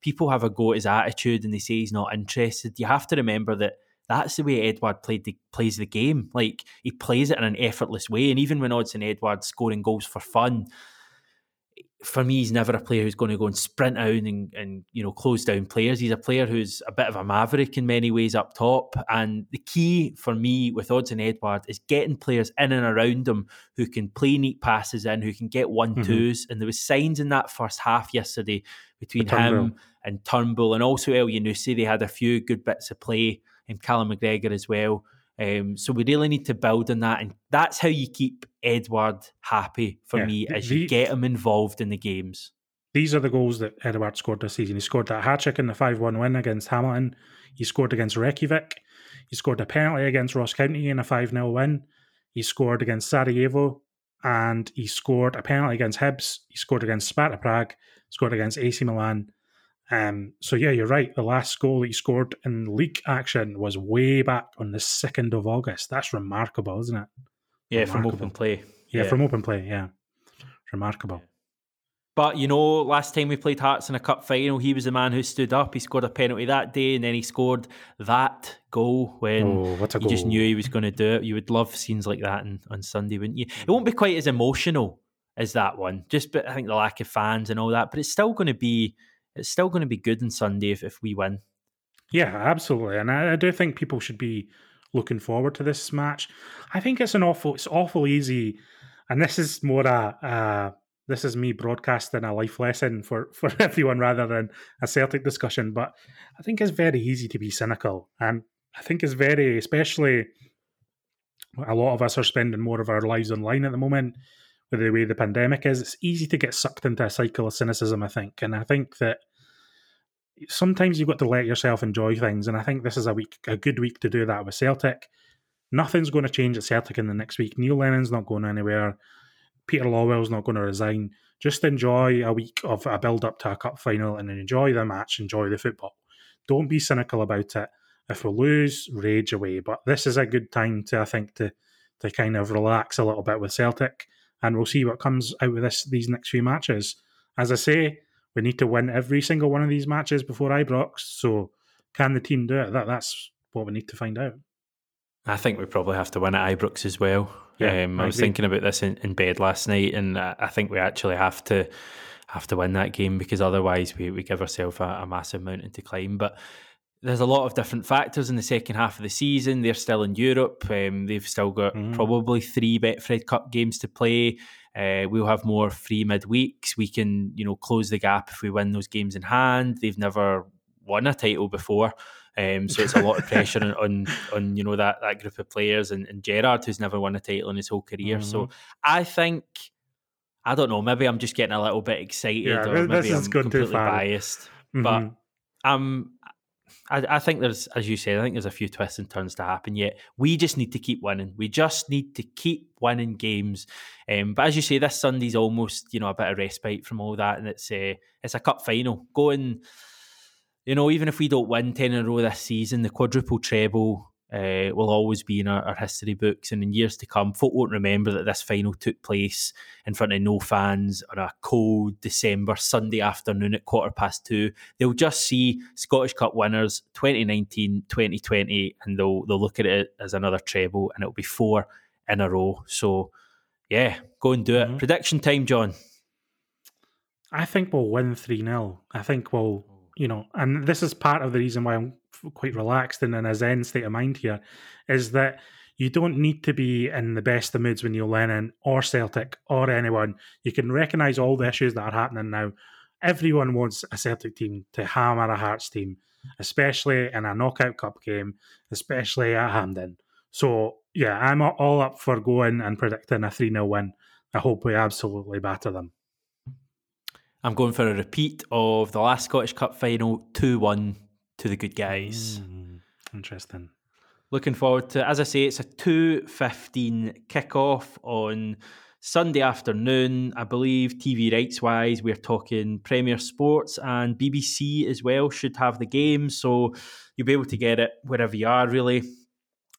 people have a go at his attitude and they say he's not interested. You have to remember that that's the way Edouard played the, plays the game. Like he plays it in an effortless way, and even when Odsonne Edouard scoring goals for fun, for me, he's never a player who's going to go and sprint out and, and you know close down players. He's a player who's a bit of a maverick in many ways up top. And the key for me with Odsonne Edouard is getting players in and around him who can play neat passes in, who can get one mm-hmm. twos. And there was signs in that first half yesterday between him and Turnbull and also Elyounoussi. They had a few good bits of play, and Callum McGregor as well. Um, so we really need to build on that, and that's how you keep Edouard happy for yeah, me, as you get him involved in the games. These are the goals that Edouard scored this season. He scored that hat trick in the five-one win against Hamilton. He scored against Reykjavik. He scored a penalty against Ross County in a five 0 win. He scored against Sarajevo, and he scored a penalty against Hibs. He scored against Sparta Prague. Scored against AC Milan um, so yeah, you're right. The last goal that he scored in league action was way back on the second of August. That's remarkable, isn't it? Yeah, remarkable. from open play. Yeah, yeah, from open play. Yeah, remarkable. But you know, last time we played Hearts in a cup final, he was the man who stood up. He scored a penalty that day, and then he scored that goal when oh, you goal. just knew he was going to do it. You would love scenes like that on, on Sunday, wouldn't you? It won't be quite as emotional as that one, just but I think the lack of fans and all that. But it's still going to be it's still going to be good on Sunday if, if we win. Yeah, absolutely. And I, I do think people should be looking forward to this match. I think it's an awful, it's awful easy. And this is more a, uh, this is me broadcasting a life lesson for, *laughs* for everyone rather than a Celtic discussion. But I think it's very easy to be cynical. And I think it's very, especially a lot of us are spending more of our lives online at the moment the way the pandemic is, it's easy to get sucked into a cycle of cynicism, I think. And I think that sometimes you've got to let yourself enjoy things. And I think this is a week, a good week to do that with Celtic. Nothing's going to change at Celtic in the next week. Neil Lennon's not going anywhere. Peter Lawwell's not going to resign. Just enjoy a week of a build up to a cup final and enjoy the match, enjoy the football. Don't be cynical about it. If we lose, rage away. But this is a good time to, I think, to to kind of relax a little bit with Celtic and we'll see what comes out of this these next few matches. As I say, we need to win every single one of these matches before Ibrox. So, can the team do it? That that's what we need to find out. I think we probably have to win at Ibrox as well. Yeah, um, I, I was thinking about this in, in bed last night, and I think we actually have to have to win that game because otherwise we, we give ourselves a, a massive mountain to climb. But there's a lot of different factors in the second half of the season. They're still in Europe. Um, they've still got mm. probably three Betfred Cup games to play. Uh, we'll have more free midweeks. We can, you know, close the gap if we win those games in hand. They've never won a title before. Um, so it's a lot of pressure on, on, on you know that that group of players and, and Gerrard who's never won a title in his whole career. Mm-hmm. So I think I don't know. Maybe I'm just getting a little bit excited, yeah, or maybe I'm completely biased. Mm-hmm. But I'm I, I, think there's, as you said, I think there's a few twists and turns to happen yet. We just need to keep winning. We just need to keep winning games. Um, but as you say, this Sunday's almost, you know, a bit of respite from all that, and it's a, it's a cup final. Going, you know, even if we don't win ten in a row this season, the quadruple treble uh, will always be in our, our, history books. And in years to come, folk won't remember that this final took place in front of no fans on a cold December Sunday afternoon at quarter past two. They'll just see Scottish Cup winners 2019, 2020, and they'll, they'll look at it as another treble, and it'll be four in a row. So, yeah, go and do it. Mm-hmm. Prediction time, John. I think we'll win 3 0. I think we'll, you know, and this is part of the reason why I'm quite relaxed and in a zen state of mind here, is that you don't need to be in the best of moods when you're Lennon or Celtic or anyone. You can recognise all the issues that are happening now. Everyone wants a Celtic team to hammer a Hearts team, especially in a knockout cup game, especially at Hampden. So yeah, I'm all up for going and predicting a 3 0 win. I hope we absolutely batter them. I'm going for a repeat of the last Scottish Cup final 2 1 to the good guys. Mm, interesting. Looking forward to, as I say, it's a two fifteen kickoff on Sunday afternoon. I believe TV rights wise, we're talking Premier Sports and BBC as well should have the game, so you'll be able to get it wherever you are. Really,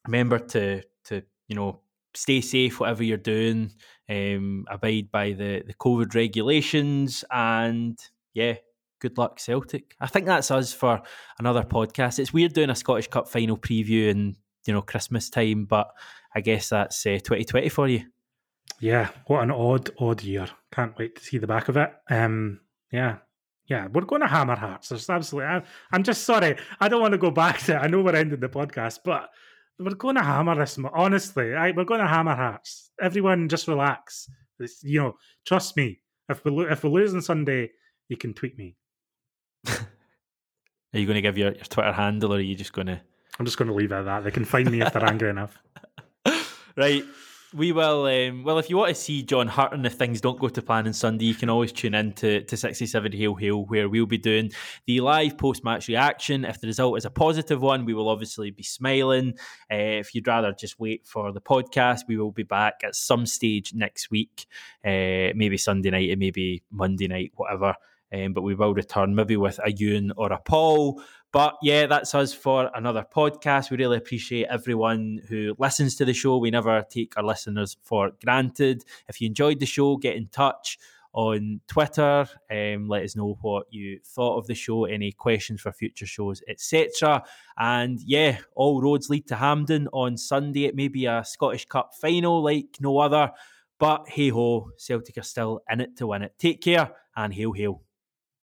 remember to to you know stay safe whatever you're doing. Um, abide by the the COVID regulations, and yeah, good luck Celtic. I think that's us for another podcast. It's weird doing a Scottish Cup final preview in you know Christmas time, but I guess that's uh, 2020 for you. Yeah, what an odd, odd year. Can't wait to see the back of it. Um, yeah, yeah, we're going to hammer hearts. There's absolutely. I'm, I'm just sorry. I don't want to go back to. it. I know we're ending the podcast, but we're going to hammer this. Honestly, right? we're going to hammer hearts. Everyone, just relax. It's, you know, trust me. If we if we're losing Sunday, you can tweet me. *laughs* Are you going to give your, your Twitter handle or are you just going to? I'm just going to leave it at that. They can find me if they're angry *laughs* enough. Right. We will. Um, well, if you want to see John Hurton, if things don't go to plan on Sunday, you can always tune in to, to 67 Hail Hail, where we'll be doing the live post match reaction. If the result is a positive one, we will obviously be smiling. Uh, if you'd rather just wait for the podcast, we will be back at some stage next week, uh, maybe Sunday night and maybe Monday night, whatever. Um, but we will return maybe with a Ewan or a Paul. But yeah, that's us for another podcast. We really appreciate everyone who listens to the show. We never take our listeners for granted. If you enjoyed the show, get in touch on Twitter. Um, let us know what you thought of the show, any questions for future shows, etc. And yeah, all roads lead to Hampden on Sunday. It may be a Scottish Cup final like no other, but hey ho, Celtic are still in it to win it. Take care and hail, hail.